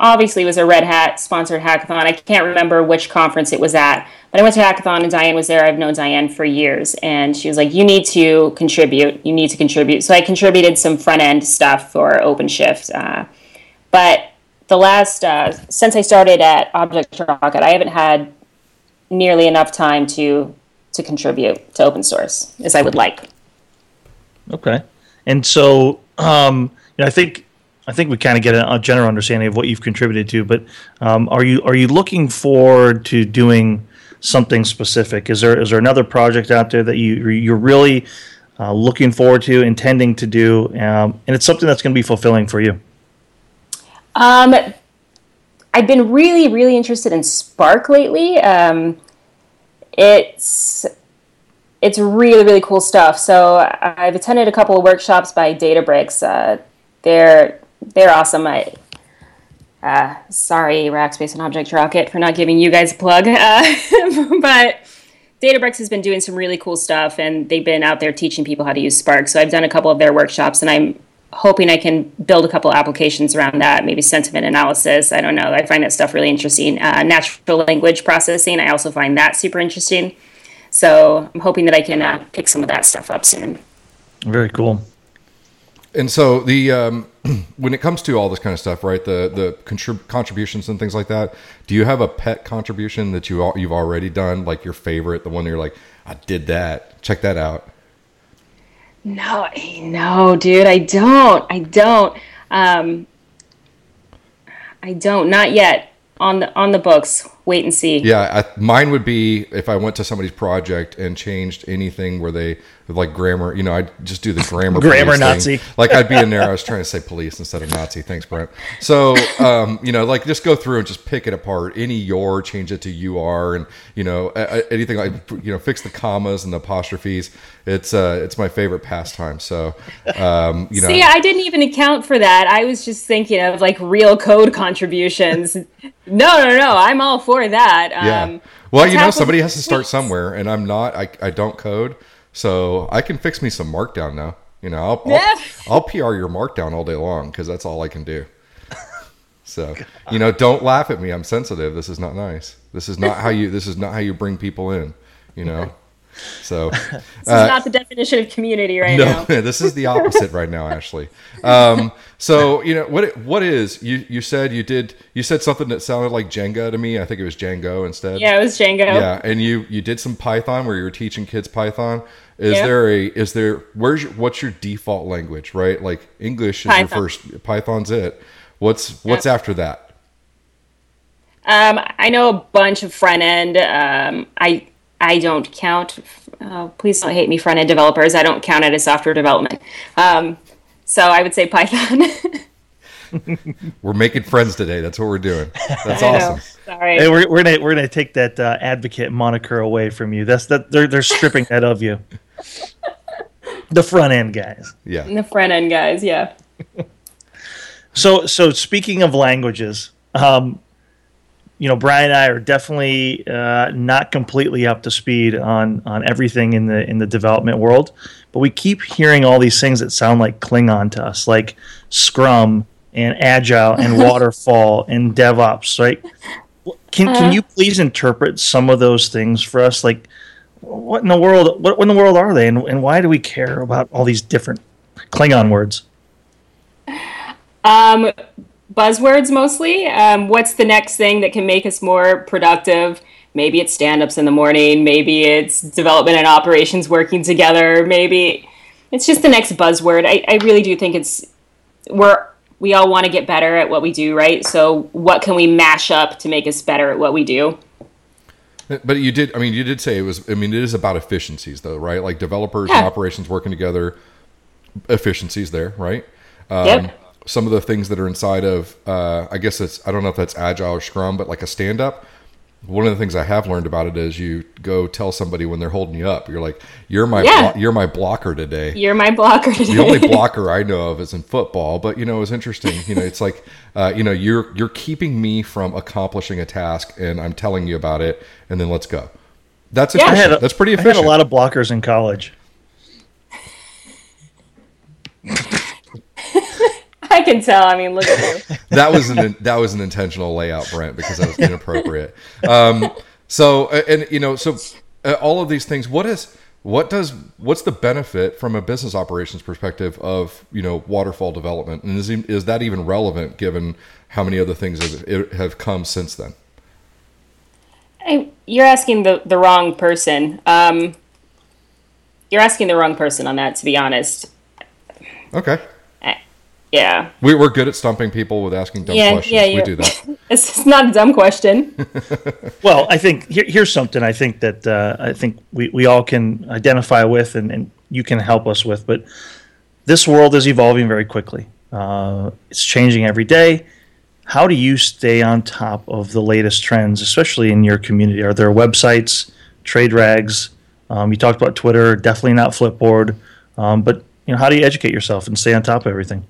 obviously it was a Red Hat sponsored hackathon. I can't remember which conference it was at, but I went to a hackathon and Diane was there. I've known Diane for years, and she was like, "You need to contribute. You need to contribute." So I contributed some front end stuff for OpenShift, uh, but the last uh, since I started at Object Rocket, I haven't had nearly enough time to to contribute to open source as I would like.
Okay, and so um, you know, I think I think we kind of get a, a, general understanding of what you've contributed to. But um, are you are you looking forward to doing something specific? Is there is there another project out there that you you're really uh, looking forward to, intending to do, um, and it's something that's going to be fulfilling for you?
Um, I've been really, really interested in Spark lately. Um, it's it's really, really cool stuff. So I've attended a couple of workshops by Databricks. Uh, they're they're awesome. I, uh, sorry, Rackspace and Object Rocket, for not giving you guys a plug. [laughs] Uh, but Databricks has been doing some really cool stuff, and they've been out there teaching people how to use Spark. So I've done a couple of their workshops, and I'm hoping I can build a couple applications around that, maybe sentiment analysis. I don't know. I find that stuff really interesting. Uh, natural language processing, I also find that super interesting. So I'm hoping that I can uh, pick some of that stuff up soon.
Very cool.
And so the um, [clears throat] when it comes to all this kind of stuff, right? The the contrib- contributions and things like that. Do you have a pet contribution that you you've already done, like your favorite, the one that you're like, I did that. Check that out.
No, no, dude, I don't. I don't. Um, I don't. Not yet. On the on the books. Wait and see.
Yeah, I, mine would be if I went to somebody's project and changed anything where they like grammar. You know, I'd just do the [laughs] grammar
grammar Nazi.
Thing. Like I'd be in there. I was [laughs] trying to say police instead of Nazi. Thanks, Brent. So um, you know, like just go through and just pick it apart. Any your change it to you are, and you know anything like you know fix the commas and the apostrophes. It's uh it's my favorite pastime. So um, you know.
See, I didn't even account for that. I was just thinking of like real code contributions. [laughs] no, no, no. I'm all for that.
Yeah. Um, well, you know, somebody has to start somewhere, and I'm not. I, I don't code, so I can fix me some Markdown now. You know, I'll, I'll, [laughs] I'll PR your Markdown all day long because that's all I can do. So you know, don't laugh at me. I'm sensitive. This is not nice. This is not how you. This is not how you bring people in. You know. So [laughs]
this uh, is not the definition of community right no, now. [laughs]
this is the opposite right now, Ashley. Um, so you know what? What is you? You said you did. You said something that sounded like Jenga to me. I think it was Django instead.
Yeah, it was Django.
Yeah, and you you did some Python where you were teaching kids Python. Is there a? Is there? Where's your, what's your default language? Right, like English is Python. your first. Python's it. What's what's after that?
Um, I know a bunch of front end. Um, I I don't count. Uh, please don't hate me, front end developers. I don't count it as software development. Um, so I would say Python. [laughs]
we're making friends today. That's what we're doing. That's [laughs] awesome.
Sorry. Hey, we're, we're gonna we're gonna take that uh, advocate moniker away from you. That's that they're they're stripping that of you. [laughs] The front end guys.
Yeah.
The front end guys. Yeah.
so so speaking of languages, um, you know, Brian and I are definitely uh, not completely up to speed on on everything in the in the development world, but we keep hearing all these things that sound like Klingon to us, like Scrum and Agile and [laughs] Waterfall and DevOps. Right? Can can uh-huh. you please interpret some of those things for us? Like, what in the world? What in the world are they, and, and why do we care about all these different Klingon words?
Um, buzzwords mostly. Um, what's the next thing that can make us more productive? Maybe it's stand ups in the morning. Maybe it's development and operations working together. Maybe it's just the next buzzword. I, I really do think it's we're we all want to get better at what we do, right? So what can we mash up to make us better at what we do?
But you did. I mean, you did say it was. I mean, it is about efficiencies, though, right? Like developers
Yeah.
and operations working together. Efficiencies there, right? Um,
Yep.
Some of the things that are inside of, uh, I guess it's. I don't know if that's agile or Scrum, but like a stand up. One of the things I have learned about it is you go tell somebody when they're holding you up. You're like, "You're my,
Yeah.
blo- you're my blocker today."
You're my blocker today.
the only [laughs] blocker I know of is in football, but you know, it's interesting. You know, it's like, uh, you know, you're you're keeping me from accomplishing a task, and I'm telling you about it, and then let's go. That's
Yeah.
Efficient.
had a-
That's pretty
I had
efficient.
a lot of blockers in college. [laughs] [laughs]
I can tell. I mean, look at you. [laughs]
that was an that was an intentional layout, Brent, because that was inappropriate. Um, so, and you know, so uh, all of these things. What is what does what's the benefit from a business operations perspective of you know waterfall development, and is is that even relevant given how many other things have, have come since then?
I, you're asking the, the wrong person. Um, you're asking the wrong person on that, to be honest.
Okay.
Yeah.
We, we're good at stumping people with asking dumb
Yeah,
questions.
yeah,
we do that. [laughs]
It's, it's not a dumb question. [laughs]
Well, I think here, here's something I think that uh, I think we, we all can identify with, and, and you can help us with. But this world is evolving very quickly. Uh, it's changing every day. How do you stay on top of the latest trends, especially in your community? Are there websites, trade rags? Um, you talked about Twitter, definitely not Flipboard. Um, but you know, how do you educate yourself and stay on top of everything?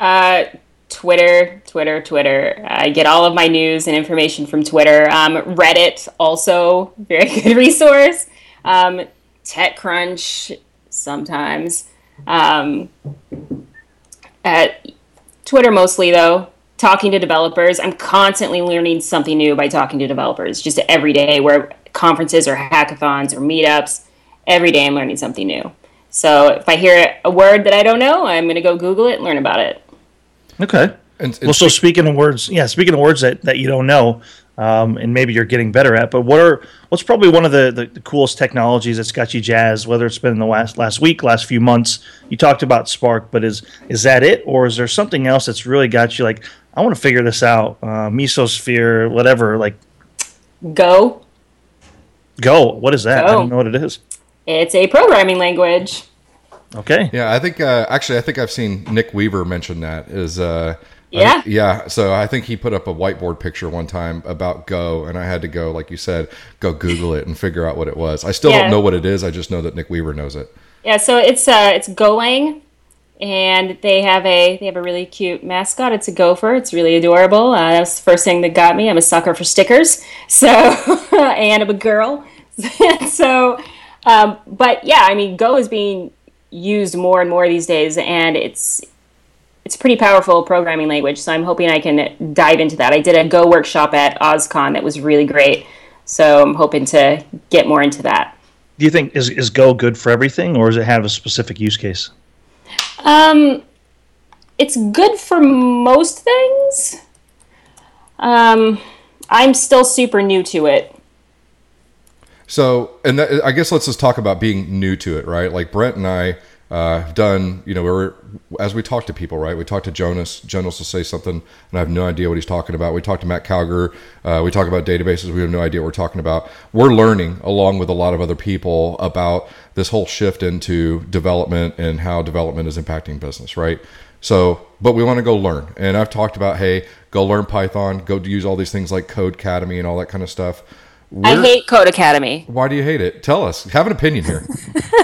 Uh, Twitter, Twitter, Twitter. I get all of my news and information from Twitter. Um, Reddit, also [laughs] very good resource. Um, TechCrunch, sometimes. Um, uh, Twitter mostly, though. Talking to developers. I'm constantly learning something new by talking to developers, just every day, where conferences or hackathons or meetups. Every day I'm learning something new. So if I hear a word that I don't know, I'm going to go Google it and learn about it.
Okay.
And, and
Well, so speaking of words, yeah, speaking of words that, that you don't know, um, and maybe you're getting better at, but what are what's probably one of the, the, the coolest technologies that's got you jazzed? Whether it's been in the last last week, last few months, you talked about Spark, but is is that it, or is there something else that's really got you like, I want to figure this out? Uh, Mesosphere, whatever. Like,
Go.
go. What is that? I don't know what it is.
It's a programming language.
Okay.
yeah, I think uh, actually I think I've seen Nick Weaver mention that is uh,
Yeah?
I- yeah. So I think he put up a whiteboard picture one time about Go, and I had to go, like you said, go Google it and figure out what it was. I still
Yeah.
don't know what it is. I just know that Nick Weaver knows it.
Yeah, so it's uh it's Golang, and they have a they have a really cute mascot. It's a gopher. It's really adorable. Uh, that's the first thing that got me. I'm a sucker for stickers. [laughs] So and I'm a girl. [laughs] so, um, but yeah, I mean, Go is being used more and more these days, and it's it's a pretty powerful programming language. So I'm hoping I can dive into that. I did a Go workshop at OSCON that was really great. So I'm hoping to get more into that.
Do you think is is Go good for everything, or does it have a specific use case?
Um, it's good for most things. Um, I'm still super new to it.
So, and that, I guess let's just talk about being new to it, right? Like Brent and I uh, have done, you know, we're as we talk to people, right? We talk to Jonas. Jonas will say something, and I have no idea what he's talking about. We talk to Matt Cowger. Uh, we talk about databases. We have no idea what we're talking about. We're learning along with a lot of other people about this whole shift into development and how development is impacting business, right? So, but we want to go learn. And I've talked about, hey, go learn Python, go use all these things like Codecademy and all that kind of stuff.
I
We're-
hate Codecademy.
why do you hate it? Tell us. Have an opinion here.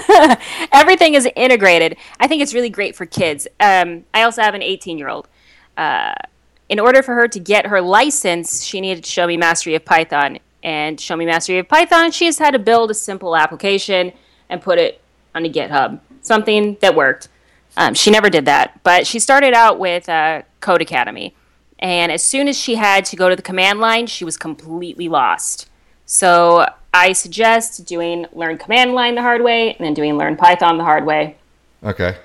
[laughs]
Everything is integrated. I think it's really great for kids. Um, I also have an 18 year old. Uh, in order for her to get her license, she needed to show me mastery of Python. And show me mastery of Python, she has had to build a simple application and put it on a GitHub, something that worked. Um, she never did that, but she started out with uh, Codecademy. And as soon as she had to go to the command line, she was completely lost. So
I suggest doing learn command line the hard way and then doing learn Python the hard way.
Okay.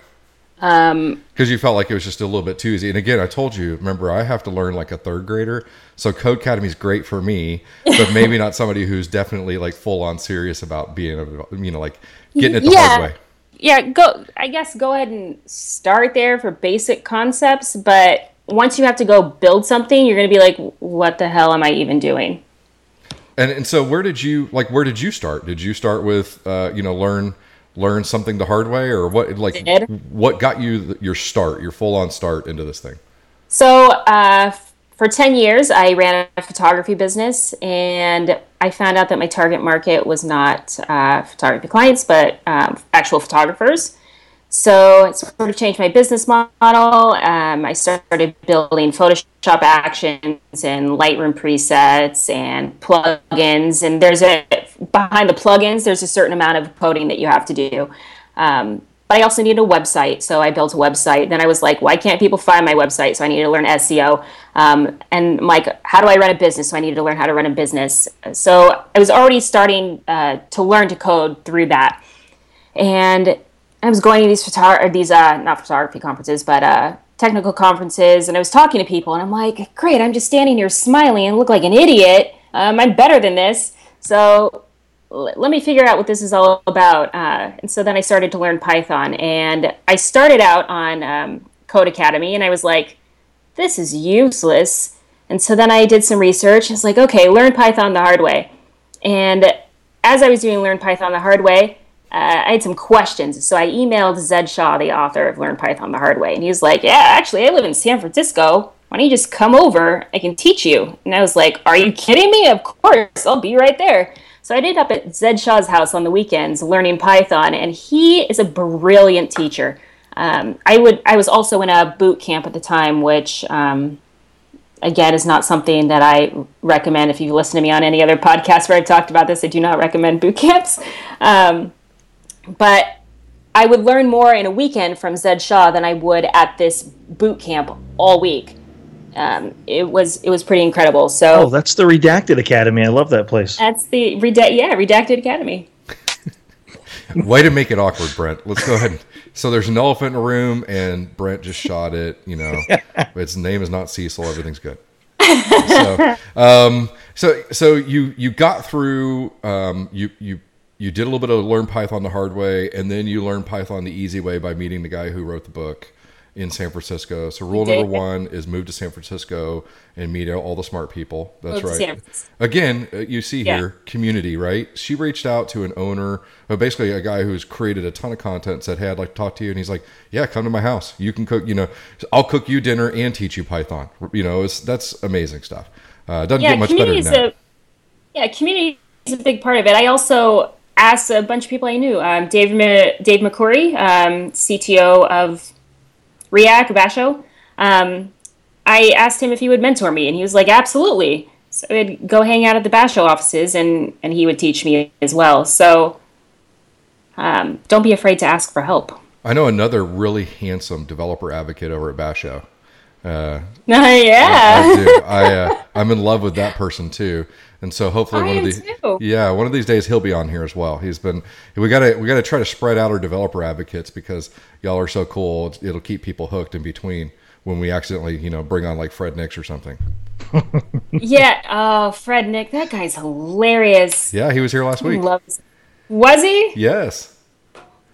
Um,
Because you felt like it was just a little bit too easy. And again, I told you, remember, I have to learn like a third grader. So Codecademy is great for me, but [laughs] maybe not somebody who's definitely like full on serious about being, a, you know, like getting it the
Yeah.
hard way.
yeah, go. I guess go ahead and start there for basic concepts, but once you have to go build something, you're going to be like, "What the hell am I even doing?"
And and so where did you like where did you start? Did you start with uh, you know learn learn something the hard way or what like what got you your start, your full on start into this thing?
So, uh, for 10 years, I ran a photography business, and I found out that my target market was not uh, photography clients, but um, actual photographers. So, it sort of changed my business model. Um, I started building Photoshop actions and Lightroom presets and plugins. And there's a behind the plugins, there's a certain amount of coding that you have to do. Um, but I also needed a website, so I built a website. Then I was like, why can't people find my website? So I needed to learn SEO. Um, and I'm like, how do I run a business? So I needed to learn how to run a business. So I was already starting uh, to learn to code through that. And I was going to these photo- or these uh, not photography conferences, but uh, technical conferences, and I was talking to people, and I'm like, great, I'm just standing here smiling and look like an idiot. Um, I'm better than this. So l- let me figure out what this is all about. Uh, and so then I started to learn Python, and I started out on um, Codecademy, and I was like, this is useless. And so then I did some research. It's like, okay, learn Python the hard way. And as I was doing Learn Python the hard way, uh, I had some questions. So I emailed Zed Shaw, the author of Learn Python the Hard Way, and he was like, "Yeah, actually, I live in San Francisco. Why don't you just come over? I can teach you." And I was like, "Are you kidding me? Of course, I'll be right there." So I ended up at Zed Shaw's house on the weekends learning Python, and he is a brilliant teacher. Um, I would. I was also in a boot camp at the time, which um, again is not something that I recommend. If you listen to me on any other [laughs] podcast where I've talked about this, I do not recommend boot camps. Um, but I would learn more in a weekend from Zed Shaw than I would at this boot camp all week. Um, it was it was pretty incredible.
Oh,
So
that's the Redacted Academy. I love that place.
that's the Reda- yeah Redacted Academy. [laughs]
Way to make it awkward, Brent. Let's go ahead. So there's an elephant in the room, and Brent just shot it. You know, [laughs] its name is not Cecil. Everything's good. So, um, so, so you you got through. Um, you you you did a little bit of learn Python the hard way, and then you learned Python the easy way by meeting the guy who wrote the book in San Francisco. So rule number one is move to San Francisco and meet all the smart people. That's
Move
right. Again, uh, you see
Yeah.
here community, right? She reached out to an owner, uh, basically a guy who's created a ton of content. Said, "Hey, I'd like to talk to you," and he's like, "Yeah, come to my house. You can cook. You know, I'll cook you dinner and teach you Python. You know, it's that's amazing stuff. Uh, doesn't
yeah,
get much better than that.
a yeah community is a big part of it. I also asked a bunch of people I knew. Um, Dave Ma- Dave McCrory, um, CTO of Riak Basho. Um, I asked him if he would mentor me, and he was like, "Absolutely." So I'd go hang out at the Basho offices, and and he would teach me as well. So um, don't be afraid to ask for help.
I know another really handsome developer advocate over at Basho. Uh, [laughs]
yeah.
I do. I uh, I'm in love with that person too, and so hopefully
I
one of these,
too.
yeah, one of these days he'll be on here as well. He's been we gotta we gotta try to spread out our developer advocates because y'all are so cool. It'll keep people hooked in between when we accidentally you know bring on like Fred Nix or something. [laughs]
yeah. Oh, Fred Nix, that guy's hilarious.
Yeah, he was here last week.
Loves. Was he?
Yes.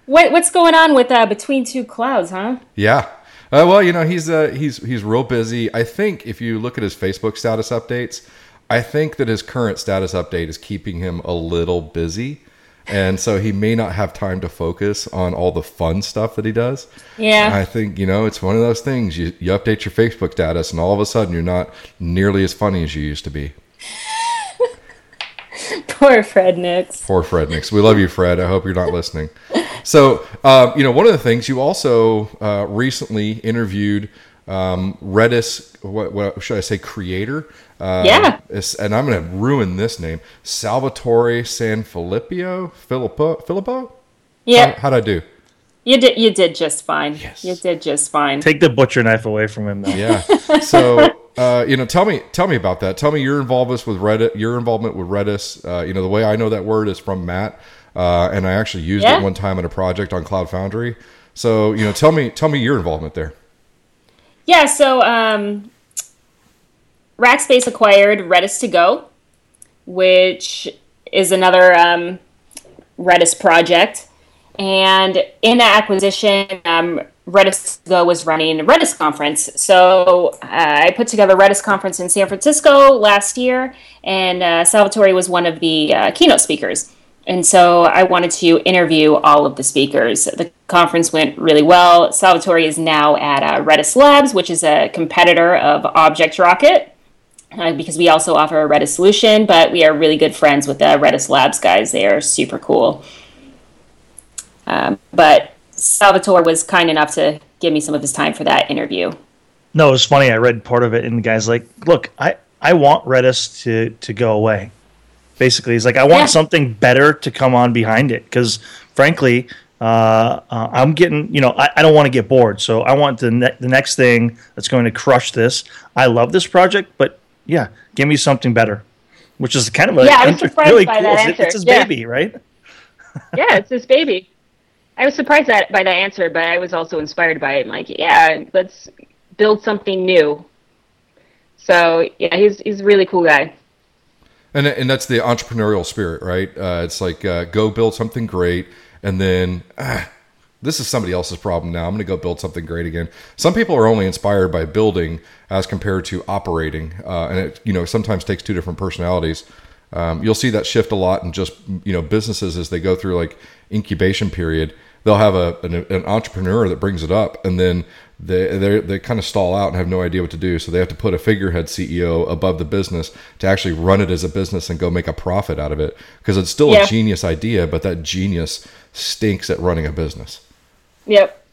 What what's going on with uh, Between Two Clouds, huh?
Yeah. Uh, well, you know he's uh, he's he's real busy. I think if you look at his Facebook status updates, I think that his current status update is keeping him a little busy, and so he may not have time to focus on all the fun stuff that he does.
Yeah.
I think you know it's one of those things. You you update your Facebook status, and all of a sudden you're not nearly as funny as you used to be. [laughs]
Poor Fred Nix.
Poor Fred Nix. We love you, Fred. I hope you're not listening. So, um, you know, one of the things you also uh, recently interviewed um, Redis, what, what should I say, creator? Uh,
Yeah.
And I'm going to ruin this name. Salvatore Sanfilippo? Filippo? Filippo?
Yeah,
How, how'd I do?
you did you did just fine.
Yes.
You did just fine.
Take the butcher knife away from him now.
Yeah. [laughs] So uh, you know, tell me, tell me about that. Tell me your involvement with Redis, your involvement with Redis. Uh, you know, the way I know that word is from Matt, uh, and I actually used
Yeah.
it one time in a project on Cloud Foundry. So, you know, tell me, tell me your involvement there.
Yeah, so um, Rackspace acquired Redis to Go, which is another um, Redis project. And in that acquisition, um, Redis to Go was running Redis conference. So uh, I put together Redis conference in San Francisco last year, and uh, Salvatore was one of the uh, keynote speakers. And so I wanted to interview all of the speakers. The conference went really well. Salvatore is now at uh, Redis Labs, which is a competitor of Object Rocket, uh, because we also offer a Redis solution, but we are really good friends with the Redis Labs guys. They are super cool. Um, but Salvatore was kind enough to give me some of his time for that interview.
No, it was funny. I read part of it, and the guy's like, "Look, I I want Redis to to go away." Basically, he's like, "I want
Yeah.
something better to come on behind it," because frankly, uh, uh, I'm getting, you know, I, I don't want to get bored, so I want the ne- the next thing that's going to crush this. I love this project, but yeah, give me something better, which is kind of a,
Yeah, I was surprised
really
by
cool.
that
It's-
answer.
It's his
Yeah.
baby, right? [laughs]
yeah, it's his baby. I was surprised that by that answer, but I was also inspired by it. I'm like, yeah, let's build something new. So yeah, he's he's a really cool guy.
And and that's the entrepreneurial spirit, right? Uh, it's like uh, go build something great, and then ah, this is somebody else's problem. Now I'm going to go build something great again. Some people are only inspired by building as compared to operating, uh, and it you know sometimes takes two different personalities. Um, you'll see that shift a lot in just you know businesses as they go through like incubation period. They'll have a an, an entrepreneur that brings it up, and then they they they kind of stall out and have no idea what to do. So they have to put a figurehead CEO above the business to actually run it as a business and go make a profit out of it because it's still
Yeah.
a genius idea, but that genius stinks at running a business.
Yep.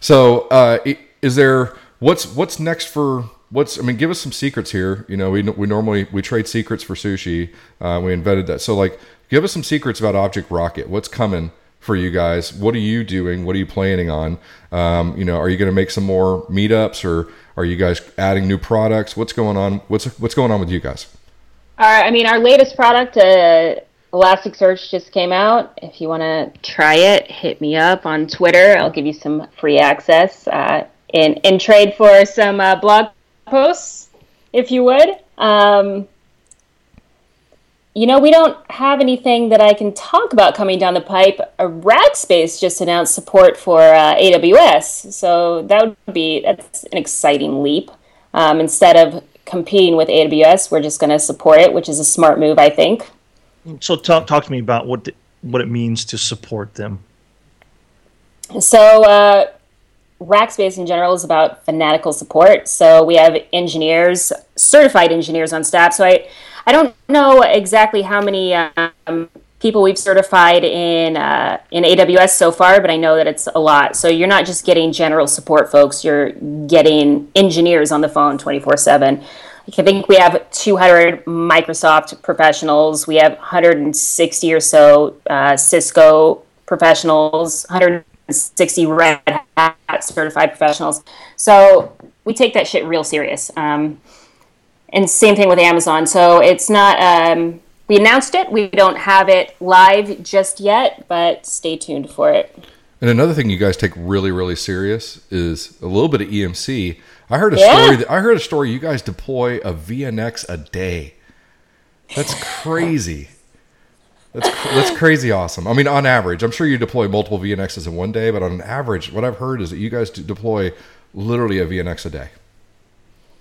So, uh, is there what's what's next for what's? I mean, give us some secrets here. You know, we we normally we trade secrets for sushi. Uh, we invented that. So, like, give us some secrets about Object Rocket. What's coming for you guys? What are you doing? What are you planning on? Um, you know, are you going to make some more meetups, or are you guys adding new products? What's going on? What's what's going on with you guys?
Our, I mean, our latest product, uh, Elasticsearch, just came out. If you want to try it, hit me up on Twitter. I'll give you some free access uh, in in trade for some uh, blog posts, if you would. Um,
You know, we don't have anything that I can talk about coming down the pipe. Rackspace just announced support for uh, AWS, so that would be that's an exciting leap. Um, instead of competing with AWS, we're just going to support it, which is a smart move, I think.
So talk talk to me about what the, what it means to support them.
So, uh, Rackspace in general is about fanatical support. So we have engineers, certified engineers on staff. So I, I don't know exactly how many um, people we've certified in uh, in AWS so far, but I know that it's a lot. So you're not just getting general support folks; you're getting engineers on the phone 24 seven. I think we have 200 Microsoft professionals. We have 160 or so uh, Cisco professionals, 160 Red Hat certified professionals. So we take that shit real serious. Um, and same thing with Amazon. So it's not. Um, we announced it. We don't have it live just yet, but stay tuned for it.
And another thing you guys take really, really serious is a little bit of EMC. I heard a
Yeah.
story. That, I heard a story. You guys deploy a VNX a day. That's crazy. That's that's crazy awesome. I mean, on average, I'm sure you deploy multiple VNXs in one day, but on an average, what I've heard is that you guys deploy literally a VNX a day.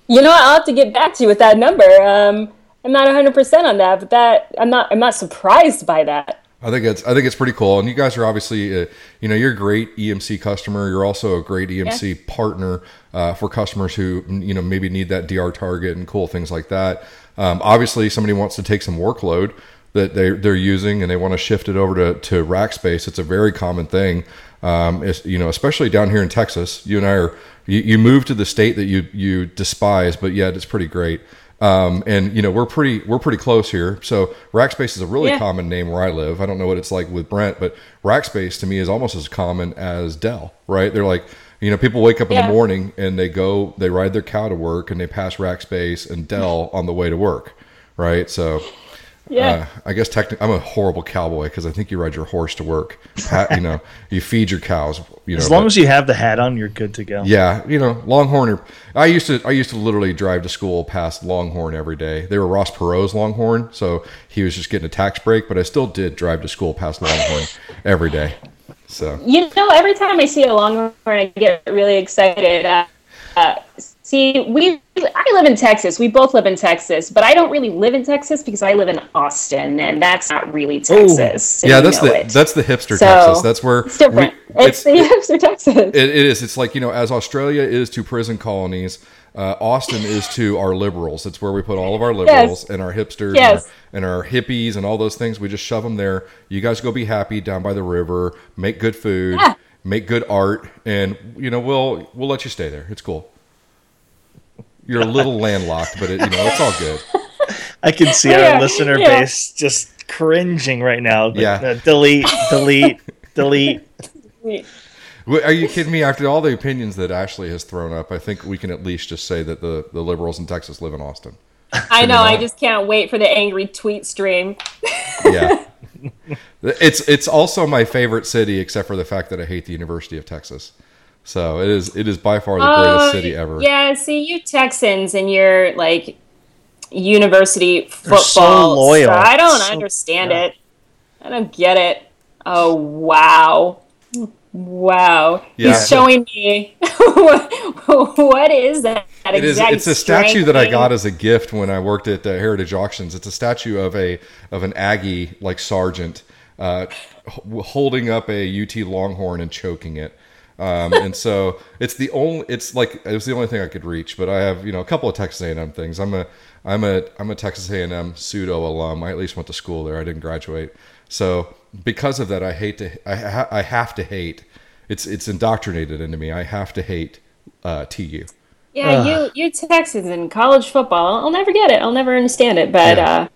You know, what? I'll have to get back to you with that number. Um, I'm not 100 percent on that, but that I'm not. I'm not surprised by that.
I think it's I think it's pretty cool, and you guys are obviously uh, you know you're a great EMC customer. You're also a great EMC partner uh, for customers who you know maybe need that DR target and cool things like that. Um, obviously, somebody wants to take some workload that they they're using and they want to shift it over to to Rackspace. It's a very common thing. Um, you know, especially down here in Texas. You and I are you, you moved to the state that you you despise, but yet it's pretty great. Um, and you know we're pretty we're pretty close here. So Rackspace is a really
Yeah.
common name where I live. I don't know what it's like with Brent, but Rackspace to me is almost as common as Dell. Right? They're like You know, people wake up in
Yeah.
the morning and they go, they ride their cow to work and they pass Rackspace and Dell on the way to work, right? So,
Yeah.
uh, I guess technically, I'm a horrible cowboy because I think you ride your horse to work. Pa- you know, [laughs] you feed your cows. You know,
As long
but-
as you have the hat on, you're good to go.
yeah, you know, Longhorn. I used to I used to literally drive to school past Longhorn every day. They were Ross Perot's Longhorn, so he was just getting a tax break, but I still did drive to school past Longhorn [laughs] every day. So
You know, every time I see a longhorn, I get really excited. Uh, uh, see, we I live in Texas. We both live in Texas, but I don't really live in Texas because I live in Austin, and that's not really Texas. and
yeah, that's the
it.
that's the hipster
So,
Texas. That's where
It's different.
we-
it's, the hipster Texas.
it, it is. It's like you know, as Australia is to prison colonies, uh, Austin is to our liberals. It's where we put all of our liberals and our hipsters
Yes.
and, our, and our hippies and all those things. We just shove them there. You guys go be happy down by the river, make good food,
Yeah.
make good art, and you know we'll we'll let you stay there. It's cool. You're a little [laughs] landlocked, but it, you know it's all good.
I can see
Yeah,
our listener
yeah.
base just cringing right now. But,
Yeah.
uh, delete, delete, [laughs] delete.
Are you kidding me? After all the opinions that Ashley has thrown up, I think we can at least just say that the, the liberals in Texas live in Austin.
I know. I just can't wait for the angry tweet stream.
Yeah. [laughs] it's it's also my favorite city, except for the fact that I hate the University of Texas. So it is it is by far the greatest
Oh,
city ever.
Yeah, see, you Texans and your like university football.
so loyal.
so I don't
So-
understand
yeah.
it. I don't get it. Oh wow, wow!
Yeah.
He's showing me [laughs] what is that? that
It is.
exact
It's a statue that I got as a gift when I worked at uh, Heritage Auctions. It's a statue of a of an Aggie like sergeant uh, holding up a UT Longhorn and choking it. Um, and so it's the only. It's like it was the only thing I could reach. But I have you know a couple of Texas A&M things. I'm a I'm a I'm a Texas A&M pseudo alum. I at least went to school there. I didn't graduate. So because of that, I hate to. I ha- I have to hate. It's it's indoctrinated into me. I have to hate uh, TU.
Yeah, you you Texans in college football. I'll never get it. I'll never understand it. But
Yeah.
uh,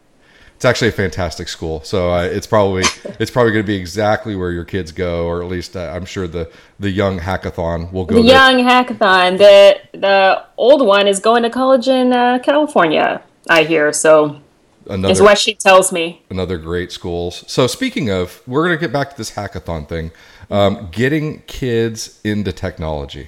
It's actually a fantastic school, so uh, it's probably it's probably going to be exactly where your kids go, or at least uh, I'm sure the the young hackathon will go.
the
there.
young hackathon. The the old one is going to college in uh, California. I hear so. Is what she tells me.
another great schools. So speaking of, we're going to get back to this hackathon thing, um, getting kids into technology.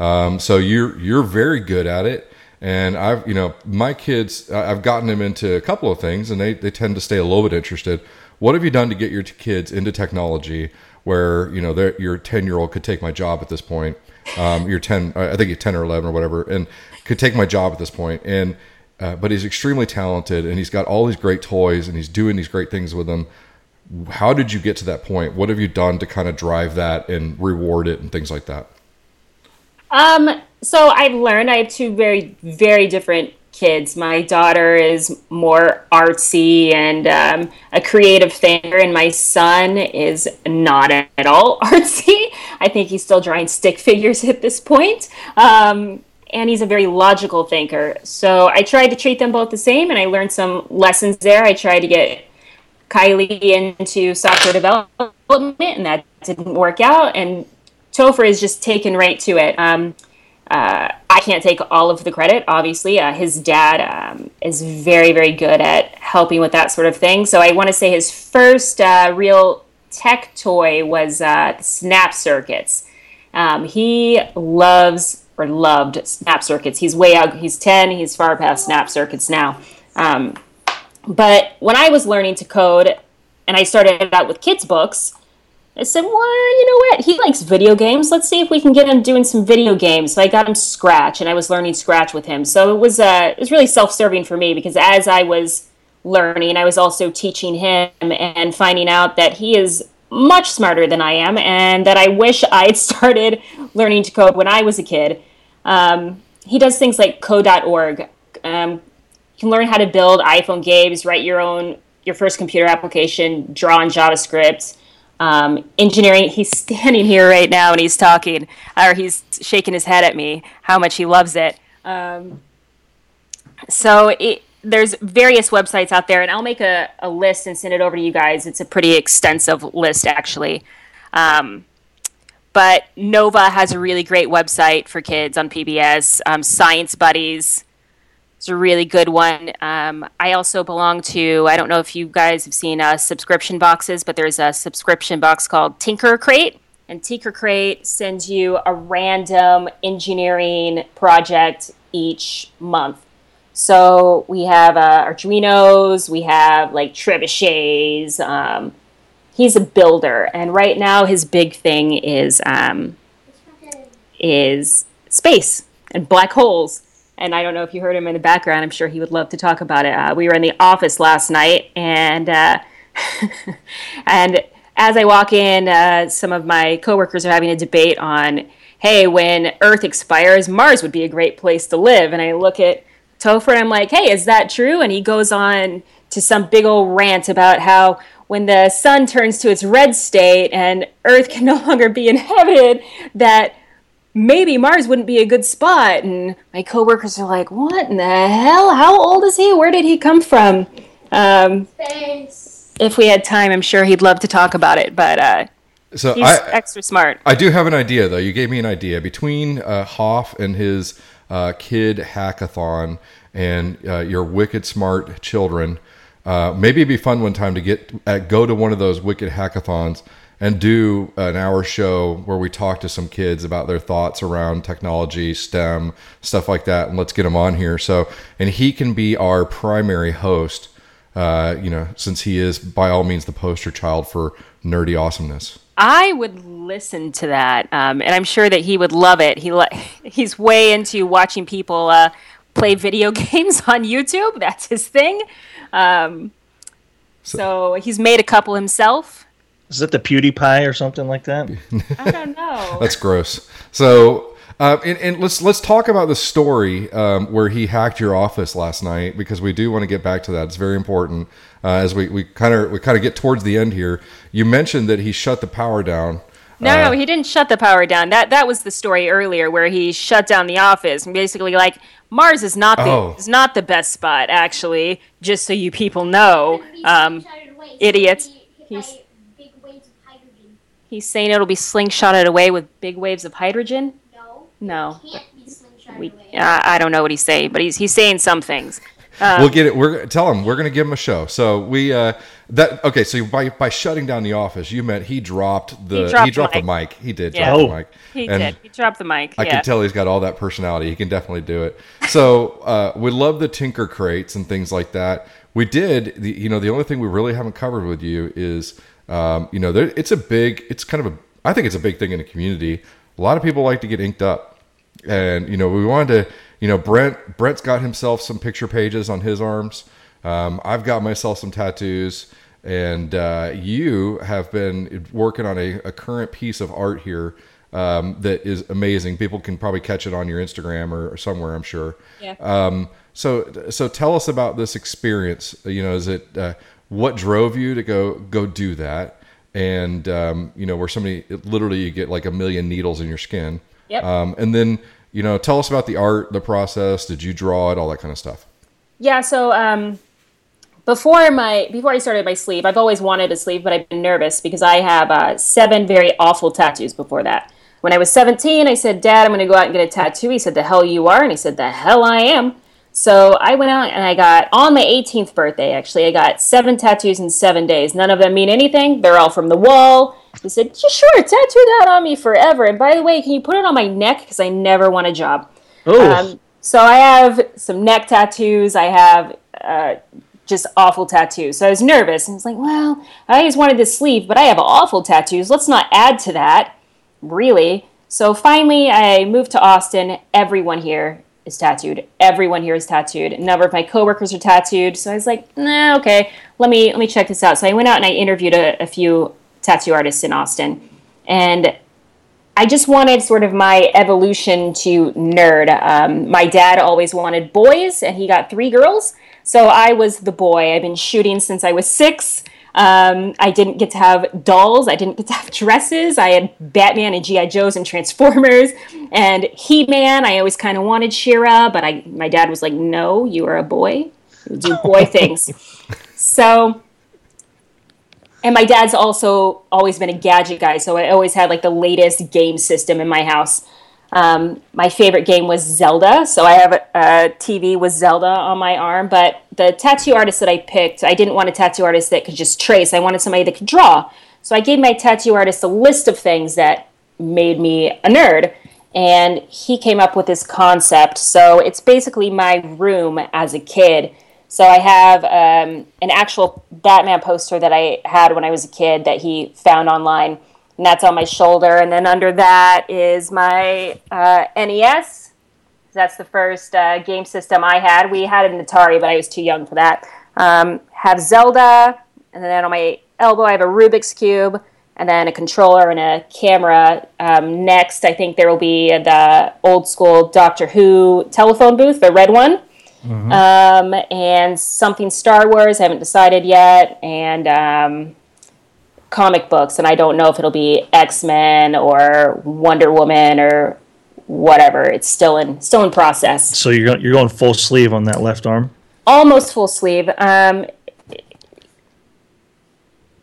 Um, so you're you're very good at it, and I've you know my kids I've gotten them into a couple of things, and they they tend to stay a little bit interested. What have you done to get your kids into technology? Where you know your ten year old could take my job at this point. Um, you're ten, I think you're ten or eleven or whatever, and could take my job at this point. And uh, but he's extremely talented, and he's got all these great toys, and he's doing these great things with them how did you get to that point? What have you done to kind of drive that and reward it and things like that?
Um, so I've learned I have two very, very different kids. My daughter is more artsy and um, a creative thinker, and my son is not at all [laughs] artsy. I think he's still drawing stick figures at this point. Um, and he's a very logical thinker. So I tried to treat them both the same, and I learned some lessons there. I tried to get Kylie into software development, and that didn't work out. And Topher is just taken right to it. Um, uh, I can't take all of the credit, obviously. Uh, his dad um, is very, very good at helping with that sort of thing. So I want to say his first uh, real tech toy was uh, Snap Circuits. Um, he loves or loved Snap Circuits. He's way out. He's ten. He's far past Snap Circuits now. Um, but when I was learning to code, and I started out with kids' books, I said, well, you know what? He likes video games. Let's see if we can get him doing some video games. So I got him Scratch, and I was learning Scratch with him. So it was uh, it was really self-serving for me because as I was learning, I was also teaching him and finding out that he is much smarter than I am, and that I wish [laughs] I'd started learning to code when I was a kid. Um, he does things like code.org. Um, you can learn how to build iPhone games, write your own your first computer application, draw in JavaScript. Um, engineering. He's standing here right now and he's talking, or he's shaking his head at me how much he loves it. Um, so it, there's various websites out there, and I'll make a, a list and send it over to you guys. It's a pretty extensive list, actually. Um, but Nova has a really great website for kids on PBS. Um, Science Buddies is a really good one. Um, I also belong to, I don't know if you guys have seen uh, subscription boxes, but there's a subscription box called Tinker Crate. And Tinker Crate sends you a random engineering project each month. So we have uh, Arduinos, we have like trebuchets. Um, he's a builder, and right now his big thing is um, is space and black holes. And I don't know if you heard him in the background. I'm sure he would love to talk about it. Uh, we were in the office last night, and uh, [laughs] and as I walk in, uh, some of my coworkers are having a debate on, hey, when Earth expires, Mars would be a great place to live. And I look at Topher and I'm like, hey, is that true? And he goes on to some big old rant about how when the sun turns to its red state and Earth can no longer be inhabited, that maybe Mars wouldn't be a good spot. And my coworkers are like, what in the hell? How old is he? Where did he come from? Um, if we had time, I'm sure he'd love to talk about it, but uh,
So
he's
I,
extra smart.
I do have an idea though. You gave me an idea between uh, Hoff and his uh, kid hackathon and uh, your wicked smart children. Uh, maybe it'd be fun one time to get uh, go to one of those wicked hackathons and do an hour show where we talk to some kids about their thoughts around technology, STEM, stuff like that, and let's get them on here. So, and he can be our primary host. Uh, you know, since he is by all means the poster child for nerdy awesomeness.
I would listen to that, um, and I'm sure that he would love it. He li- [laughs] he's way into watching people uh, play video [laughs] games on YouTube. That's his thing. Um, so, he's made a couple himself.
Is that the PewDiePie or something like that? [laughs]
I don't know.
That's gross. So, uh, and, and let's let's talk about the story um, where he hacked your office last night because we do want to get back to that. It's very important uh, as we we kind of we kind of get towards the end here. You mentioned that he shut the power down.
No, no, he didn't shut the power down. That that was the story earlier where he shut down the office and basically like Mars is not the
Oh.
is not the best spot actually. Just so you people know, um, idiots. He's-
big waves of hydrogen.
He's saying it'll be slingshotted away with big waves of hydrogen.
No,
No,
can't be slingshotted
we
away.
uh, I don't know what he's saying, but he's he's saying some things. Um,
we'll get it. We're tell him we're going to give him a show. So we uh, that okay. So by by shutting down the office, you meant he dropped the
He dropped the
the mic. He did
Yeah.
drop
Oh.
the mic.
He
And
did. He dropped the mic.
I
yeah.
can tell he's got all that personality. He can definitely do it. So uh, we love the Tinker crates and things like that. We did. The, you know, the only thing we really haven't covered with you is, um, you know, there, it's a big. It's kind of a. I think it's a big thing in the community. A lot of people like to get inked up, and you know, we wanted to. You know, Brent. Brent's got himself some picture pages on his arms. Um, I've got myself some tattoos. And uh, you have been working on a, a current piece of art here um, that is amazing. People can probably catch it on your Instagram or, or somewhere, I'm sure.
Yeah.
Um, so, so tell us about this experience. You know, is it uh, what drove you to go go do that? And um, you know, where somebody literally you get like a million needles in your skin.
Yep.
Um, and then you know, tell us about the art, the process. Did you draw it? All that kind of stuff.
Yeah, so um, before my before I started my sleeve, I've always wanted a sleeve, but I've been nervous because I have uh, seven very awful tattoos before that. When I was 17, I said, "Dad, I'm going to go out and get a tattoo." He said, "The hell you are," and he said, "The hell I am." So I went out and I got on my 18th birthday. Actually, I got seven tattoos in seven days. None of them mean anything. They're all from the wall. He said, "Yeah, "Sure, tattoo that on me forever." And by the way, can you put it on my neck because I never want a job. Um, so I have some neck tattoos. I have uh, just awful tattoos. So I was nervous and was like, well, I always wanted this sleeve, but I have awful tattoos. Let's not add to that, really. So finally, I moved to Austin. Everyone here is tattooed. Everyone here is tattooed. A number of my coworkers are tattooed. So I was like, nah, okay, let me let me check this out. So I went out and I interviewed a, a few tattoo artists in Austin, and I just wanted sort of my evolution to nerd. Um, my dad always wanted boys, and he got three girls. So I was the boy. I've been shooting since I was six. Um, I didn't get to have dolls. I didn't get to have [laughs] dresses. I had Batman and GI Joes and Transformers and He Man. I always kind of wanted She-Ra, but I my dad was like, "No, you are a boy. You do boy [laughs] things." So and my dad's also always been a gadget guy, so I always had like the latest game system in my house. Um, my favorite game was Zelda, so I have a, a TV with Zelda on my arm. But the tattoo artist that I picked, I didn't want a tattoo artist that could just trace. I wanted somebody that could draw. So I gave my tattoo artist a list of things that made me a nerd, and he came up with this concept. So it's basically my room as a kid. So I have um, an actual Batman poster that I had when I was a kid that he found online and that's on my shoulder. And then under that is my uh, NES. That's the first uh, game system I had. We had an Atari, but I was too young for that. Um, have Zelda, and then on my elbow I have a Rubik's cube, and then a controller and a camera. Um, next, I think there will be the old school Doctor Who telephone booth, the red one. Um, and something Star Wars, I haven't decided yet, and um, comic books, and I don't know if it'll be X Men or Wonder Woman or whatever. It's still in still in process.
So you're you're going full sleeve on that left arm.
Almost full sleeve. Um,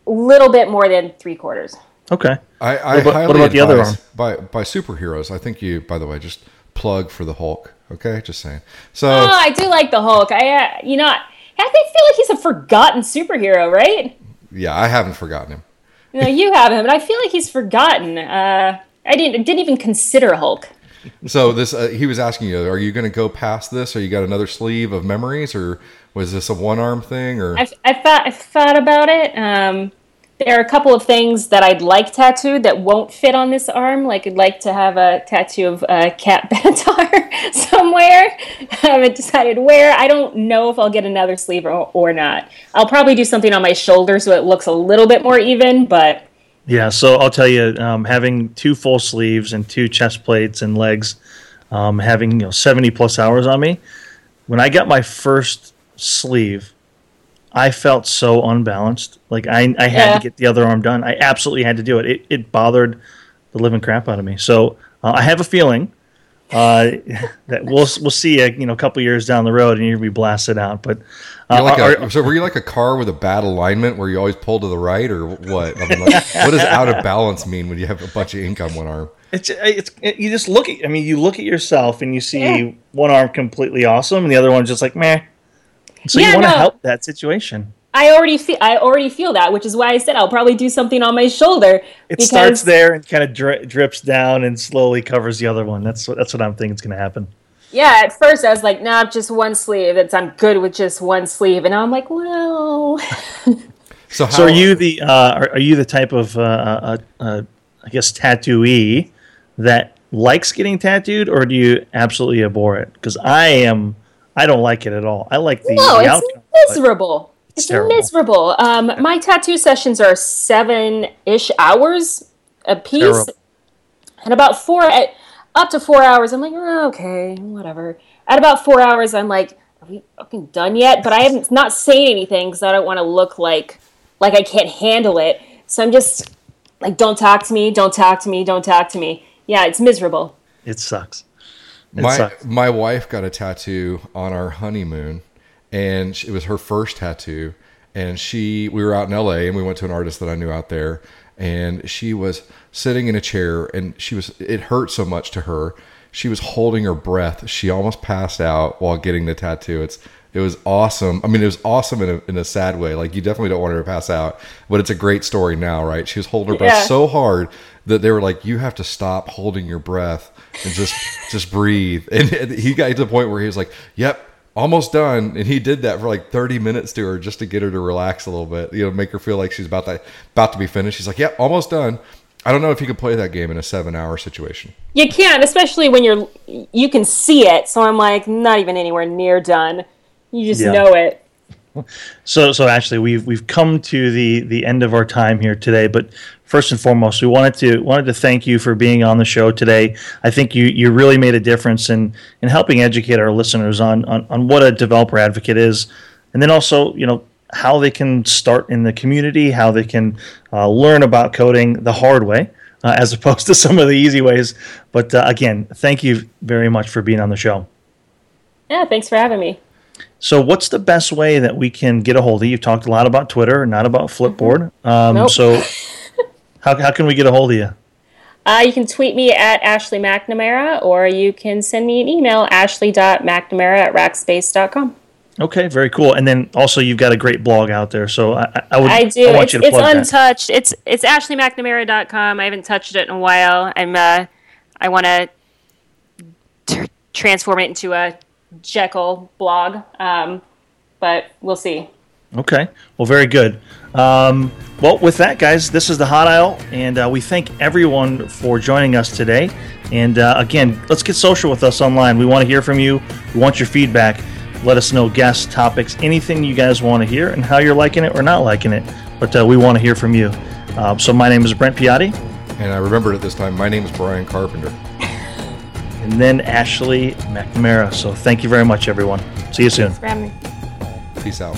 little bit more than three quarters.
Okay.
I, I
What about-
highly
what about the other
advise by by superheroes. I think you, by the way, just plug for the Hulk. Okay, just saying. So
Oh, I do like the Hulk. I, uh, you know, I I feel like he's a forgotten superhero, right?
yeah, I haven't forgotten him.
Know, you have him, but I feel like he's forgotten. Uh, I didn't didn't even consider Hulk.
So this, uh, he was asking you, are you going to go past this, or you got another sleeve of memories, or was this a one arm thing, or
I've, I've, thought, I've thought about it. Um, there are a couple of things that I'd like tattooed that won't fit on this arm. Like I'd like to have a tattoo of uh, Cat [laughs] Benatar somewhere. I haven't decided where. I don't know if I'll get another sleeve or, or not. I'll probably do something on my shoulder so it looks a little bit more even. But
Yeah, so I'll tell you, um, having two full sleeves and two chest plates and legs, um, having you know seventy plus hours on me. When I got my first sleeve, I felt so unbalanced. Like I, I had
Yeah.
to get the other arm done. I absolutely had to do it. It, it bothered the living crap out of me. So uh, I have a feeling uh, [laughs] that we'll we'll see you, you know a couple years down the road and you'll be blasted out. But uh,
like
are-
a, so were you like a car with a bad alignment where you always pull to the right, or what? I mean, like, what does out of [laughs] balance mean when you have a bunch of ink on one arm?
It's it's it, you just look at I mean you look at yourself and you see
Yeah.
one arm completely awesome and the other one's just like meh. So
Yeah,
you want to
no.
help that situation.
I already feel I already feel that, which is why I said I'll probably do something on my shoulder.
It starts there and kind of dri- drips down and slowly covers the other one. That's what that's what I'm thinking is going to happen.
Yeah, at first I was like, nah, just one sleeve. It's I'm good with just one sleeve, and now I'm like, well, [laughs]
So how
So are you the uh, are, are you the type of uh, uh, uh, I guess tattooee that likes getting tattooed or do you absolutely abhor it? Because I am I don't like it at all. I like the,
no,
the
it's
outcome.
miserable. It's,
terrible.
miserable. Um, my tattoo sessions are seven ish hours a piece,
Terrible.
and about four at up to four hours. I'm like, oh, okay, whatever. At about four hours, I'm like, are we fucking done yet? But I haven't not saying anything because I don't want to look like like I can't handle it. So I'm just like, don't talk to me, don't talk to me, don't talk to me. Yeah, it's miserable.
It sucks. It
my
sucks.
my wife got a tattoo on our honeymoon, and it was her first tattoo. And she, we were out in L.A. and we went to an artist that I knew out there, and she was sitting in a chair, and she was. It hurt so much to her. She was holding her breath. She almost passed out while getting the tattoo. It's it was awesome. I mean, it was awesome in a, in a sad way. Like you definitely don't want her to pass out, but it's a great story now, right? She was holding her breath
Yeah.
so hard that they were like, "You have to stop holding your breath and just just breathe." And, [laughs] and he got to the point where he was like, "Yep, almost done." And he did that for like thirty minutes to her just to get her to relax a little bit, you know, make her feel like she's about to about to be finished. She's like, "Yep, almost done." I don't know if you could play that game in a seven-hour situation.
You can't, especially when you're you can see it. So I'm like, not even anywhere near done. You just
Yeah.
know it.
So, so actually, we've we've come to the the end of our time here today. But first and foremost, we wanted to wanted to thank you for being on the show today. I think you you really made a difference in in helping educate our listeners on on, on what a developer advocate is, and then also you know how they can start in the community, how they can uh, learn about coding the hard way. Uh, as opposed to [laughs] some of the easy ways. But uh, again, thank you very much for being on the show.
Yeah, thanks for having me.
So, what's the best way that we can get a hold of you? You've talked a lot about Twitter, not about Flipboard. Um,
Nope.
So, [laughs] how, how can we get a hold of you?
Uh, you can tweet me at Ashley McNamara, or you can send me an email, ashley.mcnamara at rackspace.com.
Okay, very cool. And then also, you've got a great blog out there. So, I, I- would
I do.
I want
it's
you to
it's
plug that.
untouched. It's it's ashleymcnamara.com. I haven't touched it in a while. I'm uh I want to tr- transform it into a Jekyll blog. Um, but we'll see.
Okay. Well, very good. Um, well, with that, guys, this is the Hot Aisle, and uh, we thank everyone for joining us today. And uh, again, let's get social with us online. We want to hear from you. We want your feedback. Let us know guests, topics, anything you guys want to hear, and how you're liking it or not liking it. But uh, we want to hear from you. Uh, so my name is Brent Piatti,
And I remembered at this time, my name is Brian Carpenter. [laughs]
and then Ashley McNamara. So thank you very much, everyone. See you soon.
For having me.
Peace out.